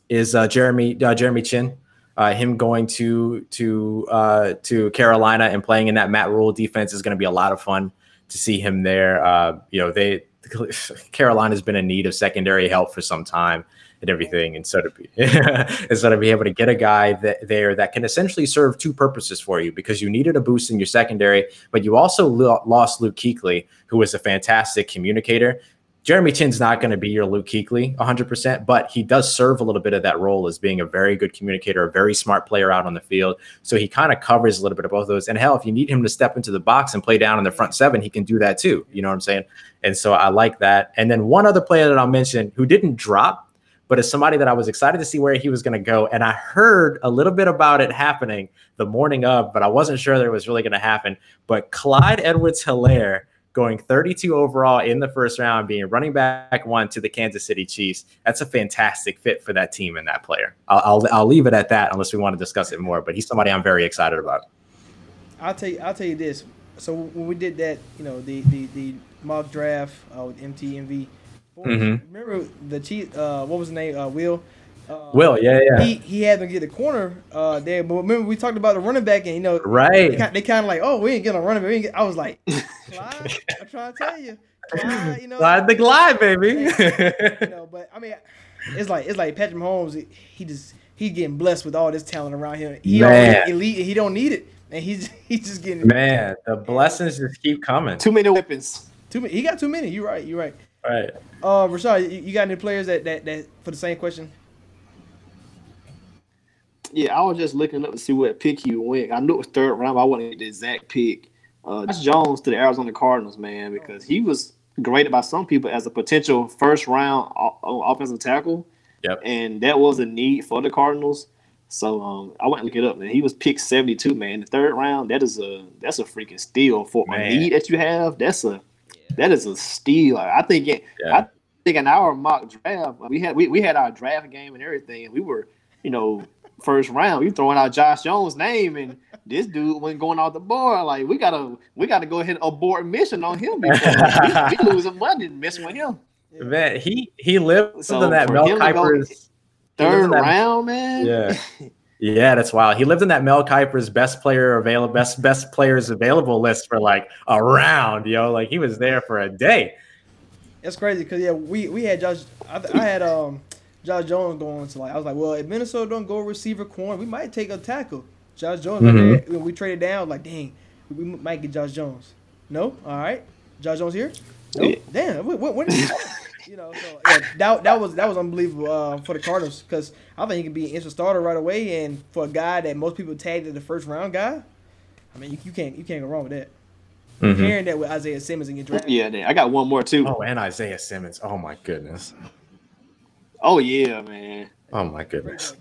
is uh, Jeremy uh, Jeremy Chinn. Uh, him going to to uh, to Carolina and playing in that Matt Rhule defense is going to be a lot of fun to see him there. Uh, you know, they (laughs) Carolina's been in need of secondary help for some time and everything, and so to be (laughs) and so to be able to get a guy that there that can essentially serve two purposes for you because you needed a boost in your secondary, but you also lo- lost Luke Kuechly, who was a fantastic communicator. Jeremy Chinn's not going to be your Luke Kuechly 100%, but he does serve a little bit of that role as being a very good communicator, a very smart player out on the field. So he kind of covers a little bit of both of those. And hell, if you need him to step into the box and play down in the front seven, he can do that too. You know what I'm saying? And so I like that. And then one other player that I'll mention who didn't drop, but is somebody that I was excited to see where he was going to go. And I heard a little bit about it happening the morning of, but I wasn't sure that it was really going to happen. But Clyde Edwards Helaire going 32 overall in the first round, being running back one to the Kansas City Chiefs. That's a fantastic fit for that team and that player. I'll, I'll, I'll leave it at that unless we want to discuss it more, but he's somebody I'm very excited about. I'll tell you. I'll tell you this. So when we did that, you know, the the, the mock draft uh, with MTMV. Mhm. Remember the cheat? Uh, what was the name? Uh, Will. Uh, Will, yeah, yeah. He he had them get the corner uh, there, but remember we talked about the running back, and you know, Right. They kind, they kind of like, oh, we ain't getting a running back. We ain't get, I was like, (laughs) Clyde, I'm trying to tell you, Clyde, you know, Glide the glide, baby. you (laughs) know, but I mean, it's like it's like Patrick Mahomes. He, he just he's getting blessed with all this talent around him. He Man. elite. He don't need it, and he's (laughs) he's just getting Man, the blessings just keep coming. Too many weapons. too many. He got too many. You're right. You're right. Right. Uh, Rashad, you, you got any players that, that that for the same question? Yeah, I was just looking up to see what pick he went. I knew it was third round, but I wanted the exact pick. Uh, Jones to the Arizona Cardinals, man, because he was graded by some people as a potential first round o- o- offensive tackle. Yep. And that was a need for the Cardinals. So um, I went and look it up, man. He was picked 72, man. The third round, that is a that's a freaking steal for Man. a need that you have. That's a that is a steal. I think it, Yeah. I think in our mock draft, we had we, we had our draft game and everything, and we were, you know, first round, You throwing out Josh Jones' name, and this dude wasn't going off the board. Like we gotta we gotta go ahead and abort mission on him because we, we (laughs) losing money messing with him. Man, he he lived So in that Mel him to go Kiper's Third that- round, man. Yeah. (laughs) Yeah, that's wild. He lived in that Mel Kiper's best player available, best best players available list for like a round, yo. Like he was there for a day. That's crazy because yeah, we we had Josh. I, I had um Josh Jones going to like I was like, well, if Minnesota don't go receiver corner, we might take a tackle. Josh Jones. right Mhm. there, when we traded down, like dang, we might get Josh Jones. No, all right, Josh Jones here. No, Yeah. damn, when, when, when did he come? (laughs) you know, so yeah, that, that was that was unbelievable uh, for the Cardinals because I think he can be an instant starter right away, and for a guy that most people tagged as the first round guy, I mean, you, you can't you can't go wrong with that. Mhm. Pairing that with Isaiah Simmons and your draft. Yeah. I got one more too. Oh, and Isaiah Simmons. Oh my goodness. Oh yeah, man. Oh my goodness.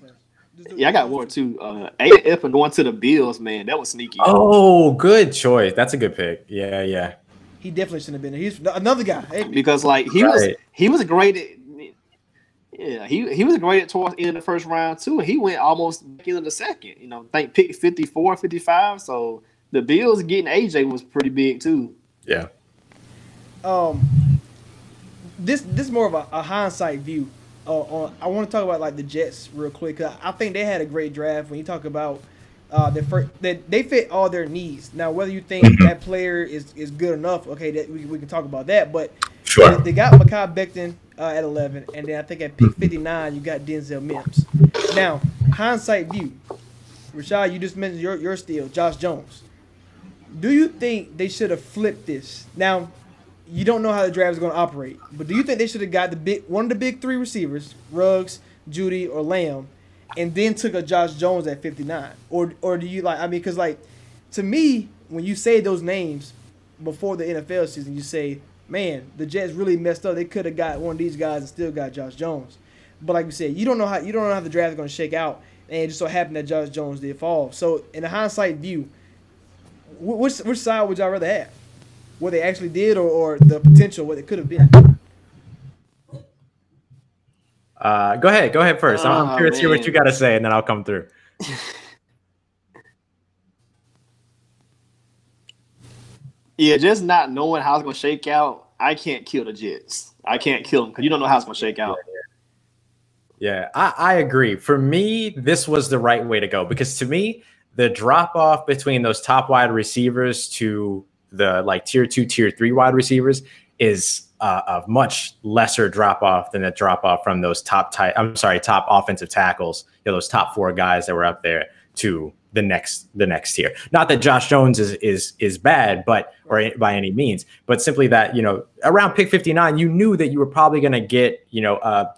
Yeah, I got one too. Uh, AF and going to the Bills, man, that was sneaky. Oh, good choice. That's a good pick. Yeah, yeah. He definitely shouldn't have been there. He's another guy. Hey, because like he was he was a great at yeah he he was great at towards the end of the first round too and he went almost back into the second you know I think pick 54 55 so the bills getting aj was pretty big too Yeah. um, this this is more of a, a hindsight view. Uh, on I want to talk about like the Jets real quick. 'cause I think they had a great draft. When you talk about uh, the first, that they fit all their needs. Now, whether you think that player is, is good enough, okay, that we, we can talk about that. But Sure. they, they got Mekhi Becton uh, at 11, and then I think at pick 59 you got Denzel Mims. Now, hindsight view, Rashad, you just mentioned your your steal, Josh Jones. Do you think they should have flipped this? Now, you don't know how the draft is going to operate, but do you think they should have got the big one of the big three receivers, Ruggs, Jeudy, or Lamb, and then took a Josh Jones at 59? Or or do you like? I mean, because like to me, when you say those names before the NFL season, you say, man, the Jets really messed up. They could have got one of these guys and still got Josh Jones. But like you said, you don't know how you don't know how the draft is going to shake out, and it just so happened that Josh Jones did fall. So in a hindsight view, which which side would y'all rather have? What they actually did, or, or the potential what it could have been? Uh, go ahead. Go ahead first. I'm, I'm Oh, curious to hear what you got to say, and then I'll come through. (laughs) yeah just not knowing how it's going to shake out i can't kill the jets i can't kill them because you don't know how it's going to shake out Yeah, I, I agree. For me, this was the right way to go because to me, the drop off between those top wide receivers to the like tier two, tier three wide receivers is uh, a much lesser drop off than the drop off from those top tight. I'm sorry, top offensive tackles. You know, those top four guys that were up there to the next the next tier. Not that Josh Jones is is is bad, but or by any means, but simply that you know around pick 59, you knew that you were probably going to get you know. Uh,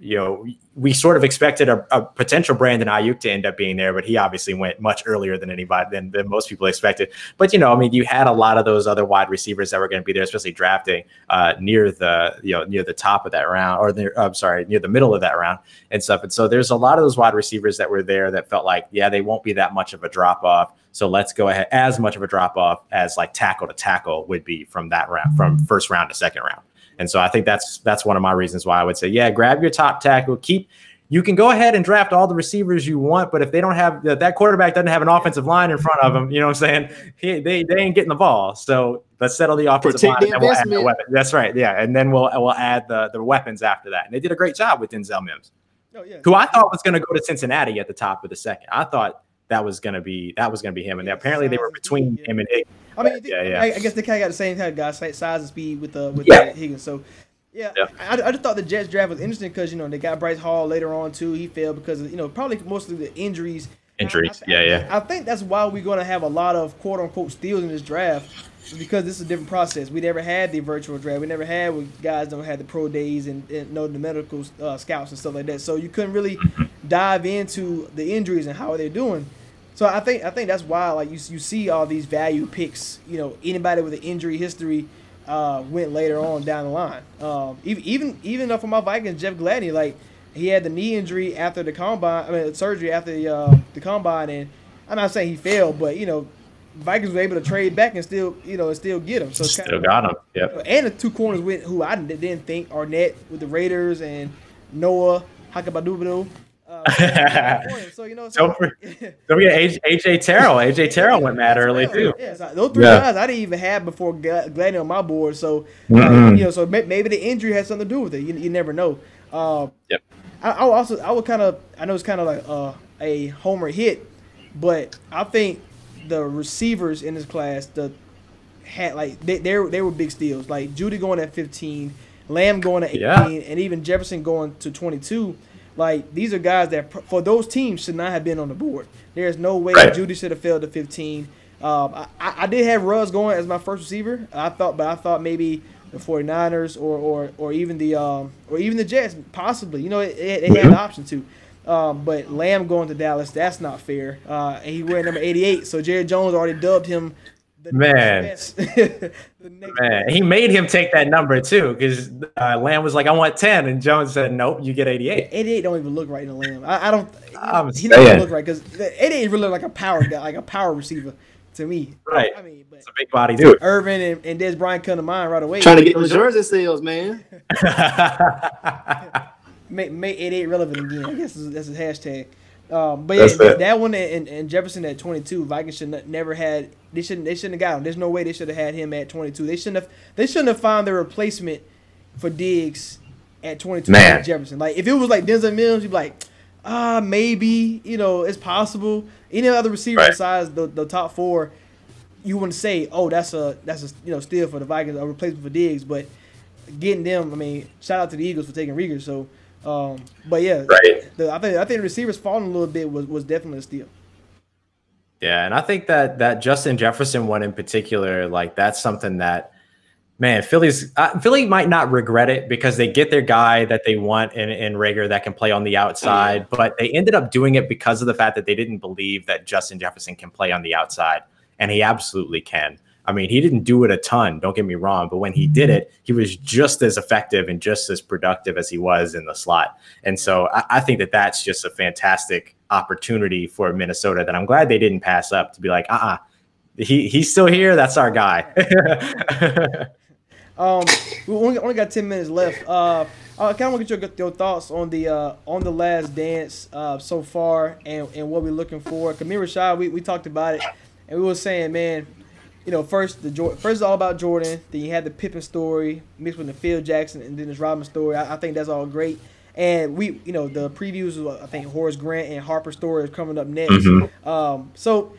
you know, we sort of expected a, a potential Brandon Aiyuk to end up being there, but he obviously went much earlier than anybody than, than most people expected. But you know, I mean, you had a lot of those other wide receivers that were going to be there, especially drafting uh, near the you know near the top of that round, or the, I'm sorry, near the middle of that round and stuff. And so there's a lot of those wide receivers that were there that felt like, yeah, they won't be that much of a drop off. So let's go ahead as much of a drop off as like tackle to tackle would be from that round, from first round to second round. And so I think that's that's one of my reasons why I would say, yeah, grab your top tackle, keep. You can go ahead and draft all the receivers you want, but if they don't have that that quarterback doesn't have an offensive line in front of him, you know what I'm saying? He, they they ain't getting the ball. So let's settle the offensive Protect line, the and we'll add the investment. weapon. That's right, yeah, and then we'll we'll add the the weapons after that. And they did a great job with Denzel Mims, Oh yeah. who I thought was going to go to Cincinnati at the top of the second. I thought that was going to be that was going to be him, and apparently they were between him and Higgins. I mean, Yeah, yeah. I, I guess they kind of got the same kind of guys, size and speed with uh, with Yeah. Higgins. So, yeah, Yeah. I, I just thought the Jets draft was interesting because you know they got Bryce Hall later on too. He failed because of, you know probably mostly the injuries. And I- Injuries, I, yeah, yeah. I think that's why we're going to have a lot of quote unquote steals in this draft. Because this is a different process. We never had the virtual draft. We never had where guys don't have the pro days and, and know the medical uh, scouts and stuff like that. So you couldn't really dive into the injuries and how are they're doing. So I think I think that's why like you you see all these value picks. You know, anybody with an injury history uh, went later on down the line. Um, even even even for my Vikings, Jeff Gladney, like he had the knee injury after the combine. I mean, surgery after the uh, the combine, and I'm not saying he failed, but you know, Vikings were able to trade back and still you know and still get him. So Still got him. Yep. and the two corners with who I didn't think Arnette with the Raiders and Noah Hakabadubado. Uh, so you know, so, Don't for- (laughs) Don't forget AJ, AJ Terrell. AJ Terrell went mad early too. Yeah, so those three Yeah. guys I didn't even have before Gla- Gladney on my board. So uh, Mm-mm. you know, so maybe the injury has something to do with it. You, you never know. Uh, Yep. I, I would also I would kind of I know it's kind of like uh, a homer hit, but I think the receivers in this class the had like they they, were- they were big steals. Like Jeudy going at 15, Lamb going at 18, Yeah. and even Jefferson going to 22. Like these are guys that for those teams should not have been on the board. There's no way Right. Jeudy should have failed to 15. Um, I, I did have Ruggs going as my first receiver. I thought, but I thought maybe the 49ers or or, or even the um, or even the Jets possibly. You know, it, it, they had an option to. Um, but Lamb going to Dallas, that's not fair. Uh, and he wearing number 88, so Jerry Jones already dubbed him the Man. next the next Man, (laughs) he made him take that number too, because uh, Lamb was like, "I want 10," and Jones said, "Nope, you get 88." 88 don't even look right in the lamb. I, I don't. I'm he doesn't saying. look right because 88 really look like a power guy, like a power receiver to me. Right. I mean, but It's a big body dude. Irvin and, and Dez Bryant come to mind right away. Trying to get those jersey sales, man. make, make 88 relevant again. I guess that's a hashtag. Um, but yeah, that one and, and Jefferson at 22, Vikings should never had. They shouldn't. They shouldn't have got him. There's no way they should have had him at 22. They shouldn't have. They shouldn't have found their replacement for Diggs at 22. Man. Jefferson. Like if it was like Denzel Mills, you'd be like, ah, maybe. You know, it's possible. Any other receiver Right. besides the, the top four, you wouldn't say, oh, that's a that's a you know steal for the Vikings, a replacement for Diggs. But getting them, I mean, shout out to the Eagles for taking Reagor. So, um, but yeah, Right. the, I think I think the receivers falling a little bit was, was definitely a steal. Yeah, and I think that that Justin Jefferson one in particular, like that's something that, man, Philly's uh, Philly might not regret it because they get their guy that they want in in Reagor that can play on the outside, but they ended up doing it because of the fact that they didn't believe that Justin Jefferson can play on the outside, and he absolutely can. I mean, he didn't do it a ton, don't get me wrong, but when he did it, he was just as effective and just as productive as he was in the slot. And so I, I think that that's just a fantastic opportunity for Minnesota that I'm glad they didn't pass up to be like, uh uh he, he's still here. That's our guy. (laughs) Um, we only, only got ten minutes left. Uh, I kind of want to get your, your thoughts on the uh, on the Last Dance uh, so far and, and what we're looking for. Kamir Rashad, we, we talked about it, and we were saying, man, you know, first the first it's all about Jordan. Then you had the Pippen story mixed with the Phil Jackson and then this Robin story. I, I think that's all great. And we, you know, the previews. of, I think Horace Grant and Harper story is coming up next. Mhm. Um, so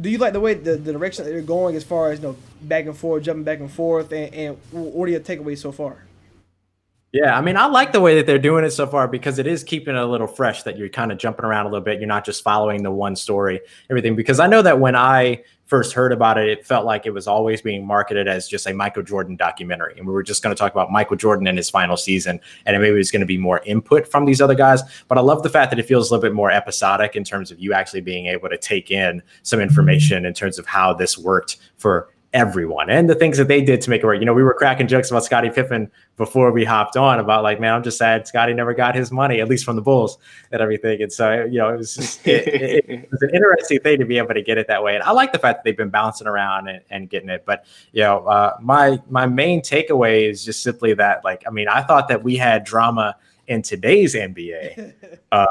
do you like the way the, the direction that they're going as far as you know back and forth, jumping back and forth, and, and what are your takeaways so far? Yeah, I mean, I like the way that they're doing it so far because it is keeping it a little fresh that you're kind of jumping around a little bit. You're not just following the one story, everything. Because I know that when I first heard about it, it felt like it was always being marketed as just a Michael Jordan documentary. And we were just going to talk about Michael Jordan in his final season. And maybe it's going to be more input from these other guys. But I love the fact that it feels a little bit more episodic in terms of you actually being able to take in some information in terms of how this worked for everyone and the things that they did to make it work. You know, we were cracking jokes about Scottie Pippen before we hopped on about like, man, I'm just sad Scotty never got his money, at least from the Bulls and everything. And so, you know, it was just, it, it, it (laughs) was an interesting thing to be able to get it that way. And I like the fact that they've been bouncing around and, and getting it. But, you know, uh, my, my main takeaway is just simply that, like, I mean, I thought that we had drama in today's NBA. (laughs) Uh,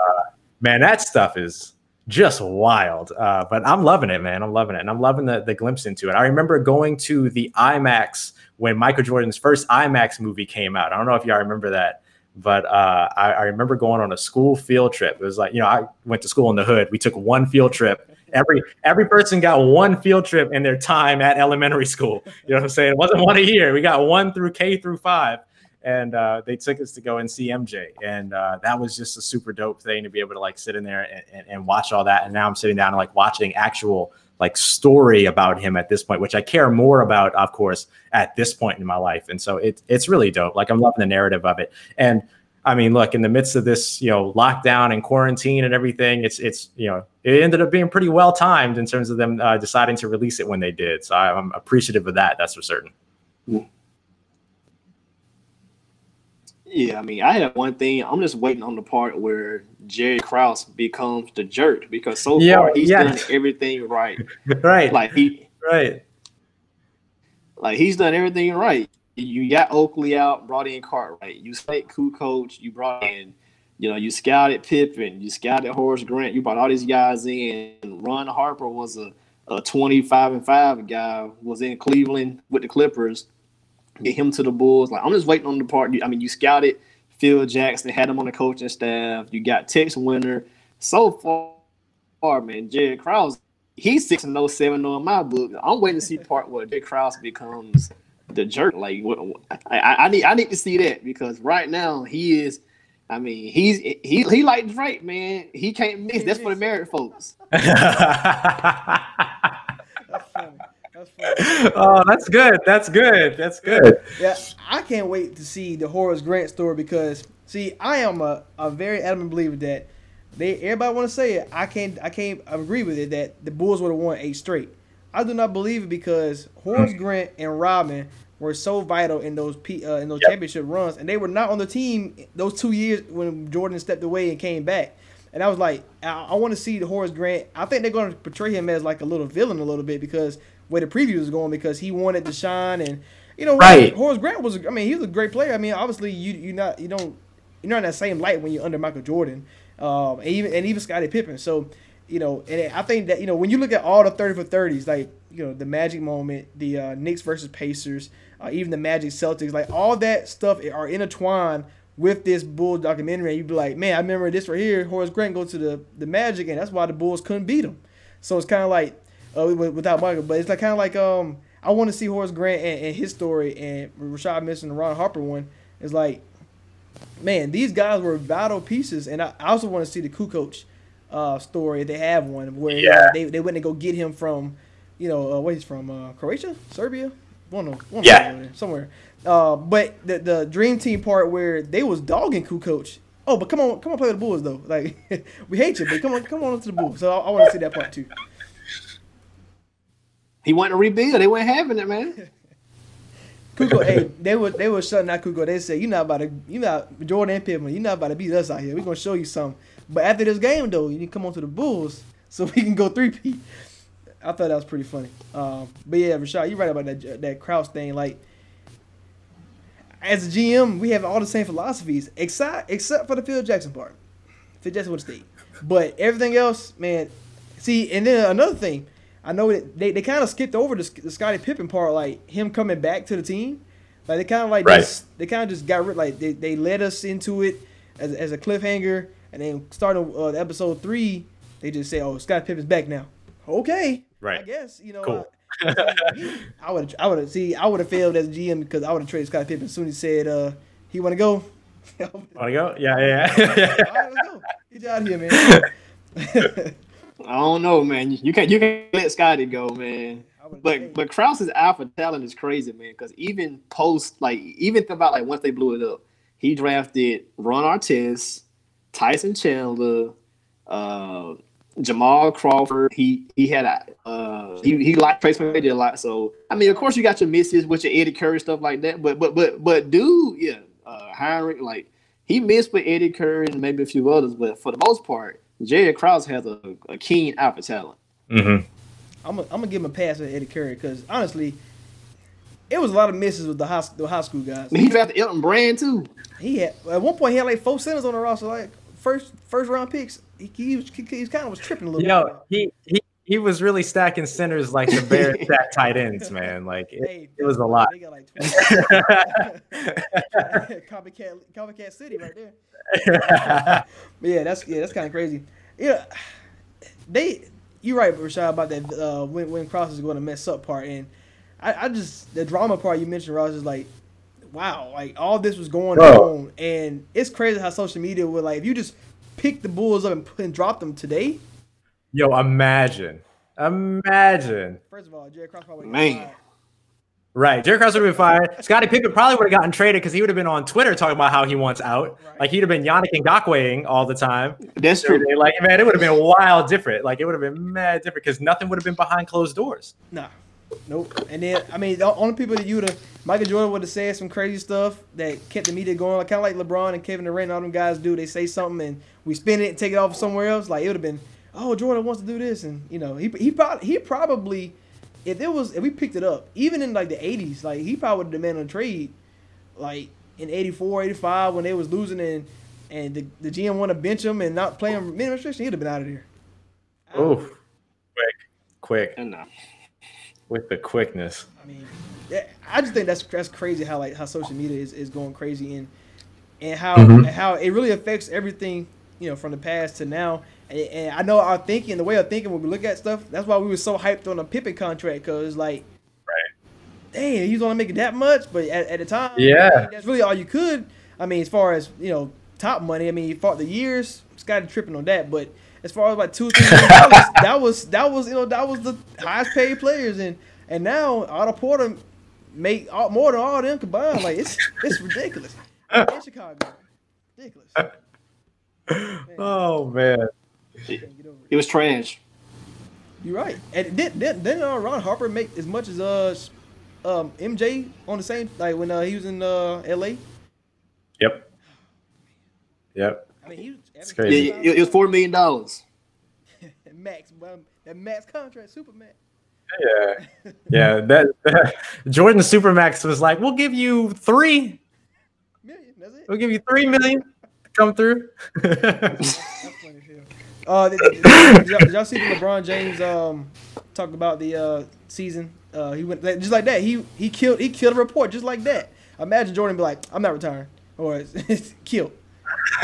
man, that stuff is just wild. Uh, but I'm loving it, man. I'm loving it. And I'm loving the, the glimpse into it. I remember going to the IMAX when Michael Jordan's first IMAX movie came out. I don't know if y'all remember that, but uh, I, I remember going on a school field trip. It was like, you know, I went to school in the hood. We took one field trip. Every every person got one field trip in their time at elementary school. You know what I'm saying? It wasn't one a year. We got one through K through five and uh, they took us to go and see MJ, and uh, that was just a super dope thing to be able to like sit in there and, and, and watch all that. And now I'm sitting down and like watching actual like story about him at this point, which I care more about, of course, at this point in my life. And so it, it's really dope. Like I'm loving the narrative of it. And I mean, look, in the midst of this, you know, lockdown and quarantine and everything, it's it's you know, it ended up being pretty well timed in terms of them uh, deciding to release it when they did. So I'm appreciative of that. That's for certain. Yeah, I mean, I have one thing. I'm just waiting on the part where Jerry Krause becomes the jerk because so Yeah, far he's yeah. done everything right. (laughs) right. Like he, right. like he's done everything right. You got Oakley out, brought in Cartwright. You select Kukoc. You brought in, you know, you scouted Pippen. You scouted Horace Grant. You brought all these guys in. Ron Harper was a, a 25 and five guy. Was in Cleveland with the Clippers. Get him to the Bulls. Like I'm just waiting on the part. I mean, you scouted Phil Jackson, had him on the coaching staff. You got Tex Winter. So far, man, Jerry Krause, he's six and 07 in my book. I'm waiting to see the (laughs) part where Jerry Krause becomes the jerk. Like, what, I, I, I need, I need to see that because right now he is. I mean, he's he he like Drake, man. He can't miss. That's for the married folks. (laughs) That's funny. (laughs) Oh, that's good. That's good. That's good. Yeah, I can't wait to see the Horace Grant story because see, I am a, a very adamant believer that they everybody want to say it. I can't I can't agree with it that the Bulls would have won eight straight. I do not believe it because Horace Grant and Robin were so vital in those P, uh, in those Yep. championship runs, and they were not on the team those two years when Jordan stepped away and came back. And I was like, I, I want to see the Horace Grant. I think they're going to portray him as like a little villain a little bit because where the preview was going because he wanted to shine and you know Right. Horace Grant was I mean he was a great player. I mean obviously you you not you don't you're not in that same light when you're under Michael Jordan, um, and even and even Scottie Pippen. So you know, and I think that you know when you look at all the thirty for thirties, like you know the Magic moment, the uh, Knicks versus Pacers, uh, even the Magic Celtics, like all that stuff are intertwined with this Bull documentary. And you'd be like, man, I remember this right here. Horace Grant go to the the Magic, and that's why the Bulls couldn't beat him. So it's kind of like uh, without Michael, but it's like kind of like um I want to see Horace Grant and, and his story, and Rashad mentioned the Ron Harper one. It's like man, these guys were vital pieces, and I, I also want to see the Kukoc uh, story. They have one where Yeah. they they went to go get him from, you know, uh, where he's from, uh, Croatia, Serbia, one of one of Yeah. them there, somewhere. Uh, but the the dream team part where they was dogging Kukoc. Oh, but come on, come on, play with the Bulls though. Like (laughs) we hate you, but come on, come on to the Bulls. So I, I want to see that part too. He wanted to rebuild. They weren't having it, man. (laughs) Kukoc, hey, they were they were shutting out Kukoc. They said, "You're not about to, you not Jordan and Pippen. You not about to beat us out here. We're gonna show you something." But after this game, though, you need to come on to the Bulls so we can go three P. I thought that was pretty funny. Um, but yeah, Rashad, you're right about that that Krause thing. Like, as a GM, we have all the same philosophies, except except for the Phil Jackson part. Phil Jackson would stayed, but everything else, man. See, and then another thing, I know that they, they kind of skipped over the, the Scottie Pippen part, like him coming back to the team. Like they kind of like Right. just, they kind of just got rid like they, they led us into it as, as a cliffhanger, and then starting uh, episode three, they just say, "Oh, Scottie Pippen's back now." Okay, Right. I guess you know. Cool. I would I would have see I would have failed as a GM because I would have traded Scottie Pippen as soon as he said uh he want to go. (laughs) Want to go? Yeah, yeah. yeah. right, let's go. Get you out of here, man. (laughs) I don't know, man. You can't you can't let Scotty go, man. But but Krause's alpha talent is crazy, man. Because even post like even about like once they blew it up, he drafted Ron Artest, Tyson Chandler, uh, Jamal Crawford. He he had a uh, he he liked Trace McGrady a lot. So I mean, of course, you got your misses with your Eddie Curry stuff like that. But but but but dude, yeah, uh, Hinrich like he missed with Eddie Curry and maybe a few others. But for the most part, Jerry Krause has a, a keen for talent. Mm-hmm. I'm gonna I'm give him a pass at Eddie Curry because honestly, it was a lot of misses with the high the high school guys. He drafted Elton Brand too. He had at one point he had like four centers on the roster, like first first round picks. He, he was he, he kind of was tripping a little You know, he, he he was really stacking centers like the Bears (laughs) stack tight ends, man. Like it, Hey, it was a lot. They got like 20. (laughs) copycat copycat city right there. (laughs) But yeah, that's yeah, that's kind of crazy. Yeah, they. You're right, Rashad, about that. Uh, when when Krause is going to mess up part, and I, I just the drama part you mentioned, Ross, is like, wow, like all this was going Bro. on, and it's crazy how social media would like if you just pick the Bulls up and, and drop them today. Yo, imagine, imagine. First of all, Jerry Krause probably Man. Right, Jerry Krause would have been fired. Scottie Pippen probably would have gotten traded because he would have been on Twitter talking about how he wants out. Right. Like he'd have been Yannick and Ngakweing all the time. That's true. Like man, it would have been wild different. Like it would have been mad different because nothing would have been behind closed doors. Nah, nope. And then I mean, the only people that you would have Michael Jordan would have said some crazy stuff that kept the media going, like kind of like LeBron and Kevin Durant and all them guys do. They say something and we spin it and take it off somewhere else. Like it would have been, oh, Jordan wants to do this, and you know, he he probably he probably if it was if we picked it up, even in like the '80s, like he probably would have demanded a trade, like in '84, '85 when they was losing and and the, the GM want to bench him and not play him minimum restriction, he'd have been out of there. Oh, quick, quick And uh, with the quickness. I mean, I just think that's that's crazy how like how social media is, is going crazy and and how Mhm. and how it really affects everything you know from the past to now. And, and I know our thinking, the way of thinking when we look at stuff. That's why we were so hyped on the Pippen contract because like, Right. damn, he's only making that much. But at, at the time, Yeah. I mean, that's really all you could. I mean, as far as you know, top money. I mean, you fought the years. Scotty tripping on that, but as far as like two, three million dollars, (laughs) that was that was you know that was the highest paid players, and and now Otto Porter make all, more than all of them combined. Like it's it's ridiculous. In (laughs) Chicago, ridiculous. (laughs) Oh man. Can't it. it was trash. You're right. And did did didn't uh, Ron Harper make as much as uh um MJ on the same like when uh, he was in uh LA? Yep. Yep. I mean, he was It's Yeah, it, it was four million dollars. (laughs) max well, that max contract, super max. Yeah. Yeah. That, Jordan Supermax was like, we'll give you three. Million, that's it. We'll give you three million to come through. (laughs) (laughs) That's funny as hell. Uh, did, did- (coughs) did y'all, did y'all see the LeBron James um talk about the uh season? Uh, he went just like that. He he killed he killed a report just like that. Imagine Jordan be like, "I'm not retiring," or it's, (laughs) killed. (laughs)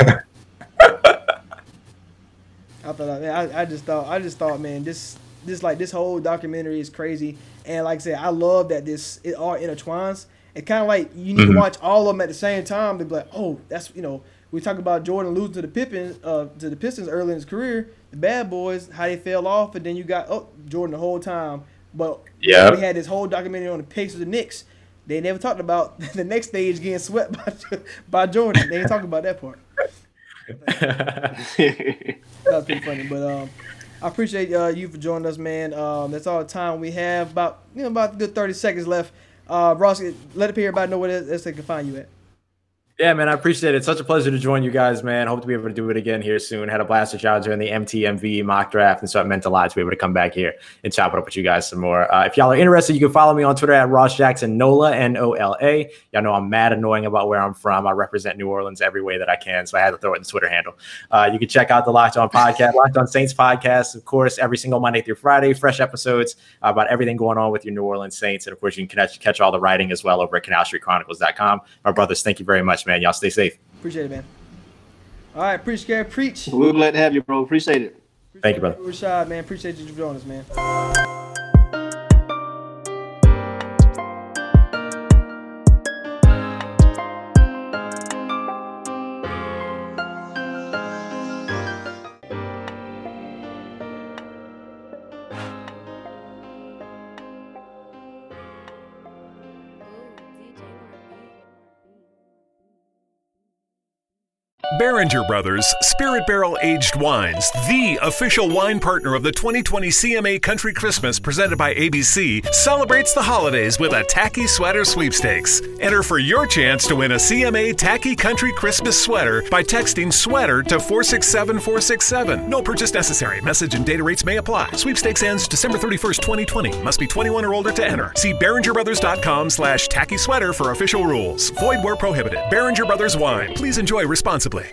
I thought, man, I, I just thought, I just thought, man, this, this like this whole documentary is crazy, and like I said, I love that this it all intertwines. It's kind of like you need to watch all of them at the same time to be like, oh, that's you know, we talk about Jordan losing to the Pippin, uh, to the Pistons early in his career, the Bad Boys, how they fell off, and then you got oh Jordan the whole time. But Yeah. we had this whole documentary on the Pacers and Knicks. They never talked about (laughs) the next stage getting swept by, (laughs) by Jordan. They didn't talk about that part. (laughs) That was pretty funny. But um, I appreciate uh, you for joining us, man. Um, that's all the time we have. About you know about a good thirty seconds left. Uh, Ross, let everybody know where else they can find you at. Yeah, man, I appreciate it. It's such a pleasure to join you guys, man. Hope to be able to do it again here soon. Had a blast with y'all during the MTMV mock draft, and so it meant a lot to be able to come back here and chop it up with you guys some more. Uh, if y'all are interested, you can follow me on Twitter at Ross Jackson Nola N O L A. Y'all know I'm mad annoying about where I'm from. I represent New Orleans every way that I can, so I had to throw it in the Twitter handle. Uh, you can check out the Locked On podcast, Locked On Saints podcast, of course, every single Monday through Friday, fresh episodes about everything going on with your New Orleans Saints, and of course, you can catch, catch all the writing as well over at CanalStreetChronicles.com. My brothers, thank you very much, man. Y'all stay safe. Appreciate it, man. All right, preach, Gary, preach. we were glad to have you, bro. Appreciate it. Thank you, brother. Rashad, man, appreciate you for joining us, man. Beringer Brothers Spirit Barrel Aged Wines, the official wine partner of the 2020 CMA Country Christmas presented by ABC, celebrates the holidays with a tacky sweater sweepstakes. Enter for your chance to win a CMA Tacky Country Christmas sweater by texting sweater to 467467. No purchase necessary. Message and data rates may apply. Sweepstakes ends December 31st, 2020. Must be 21 or older to enter. See BeringerBrothers.com slash tacky sweater for official rules. Void where prohibited. Beringer Brothers Wine. Please enjoy responsibly.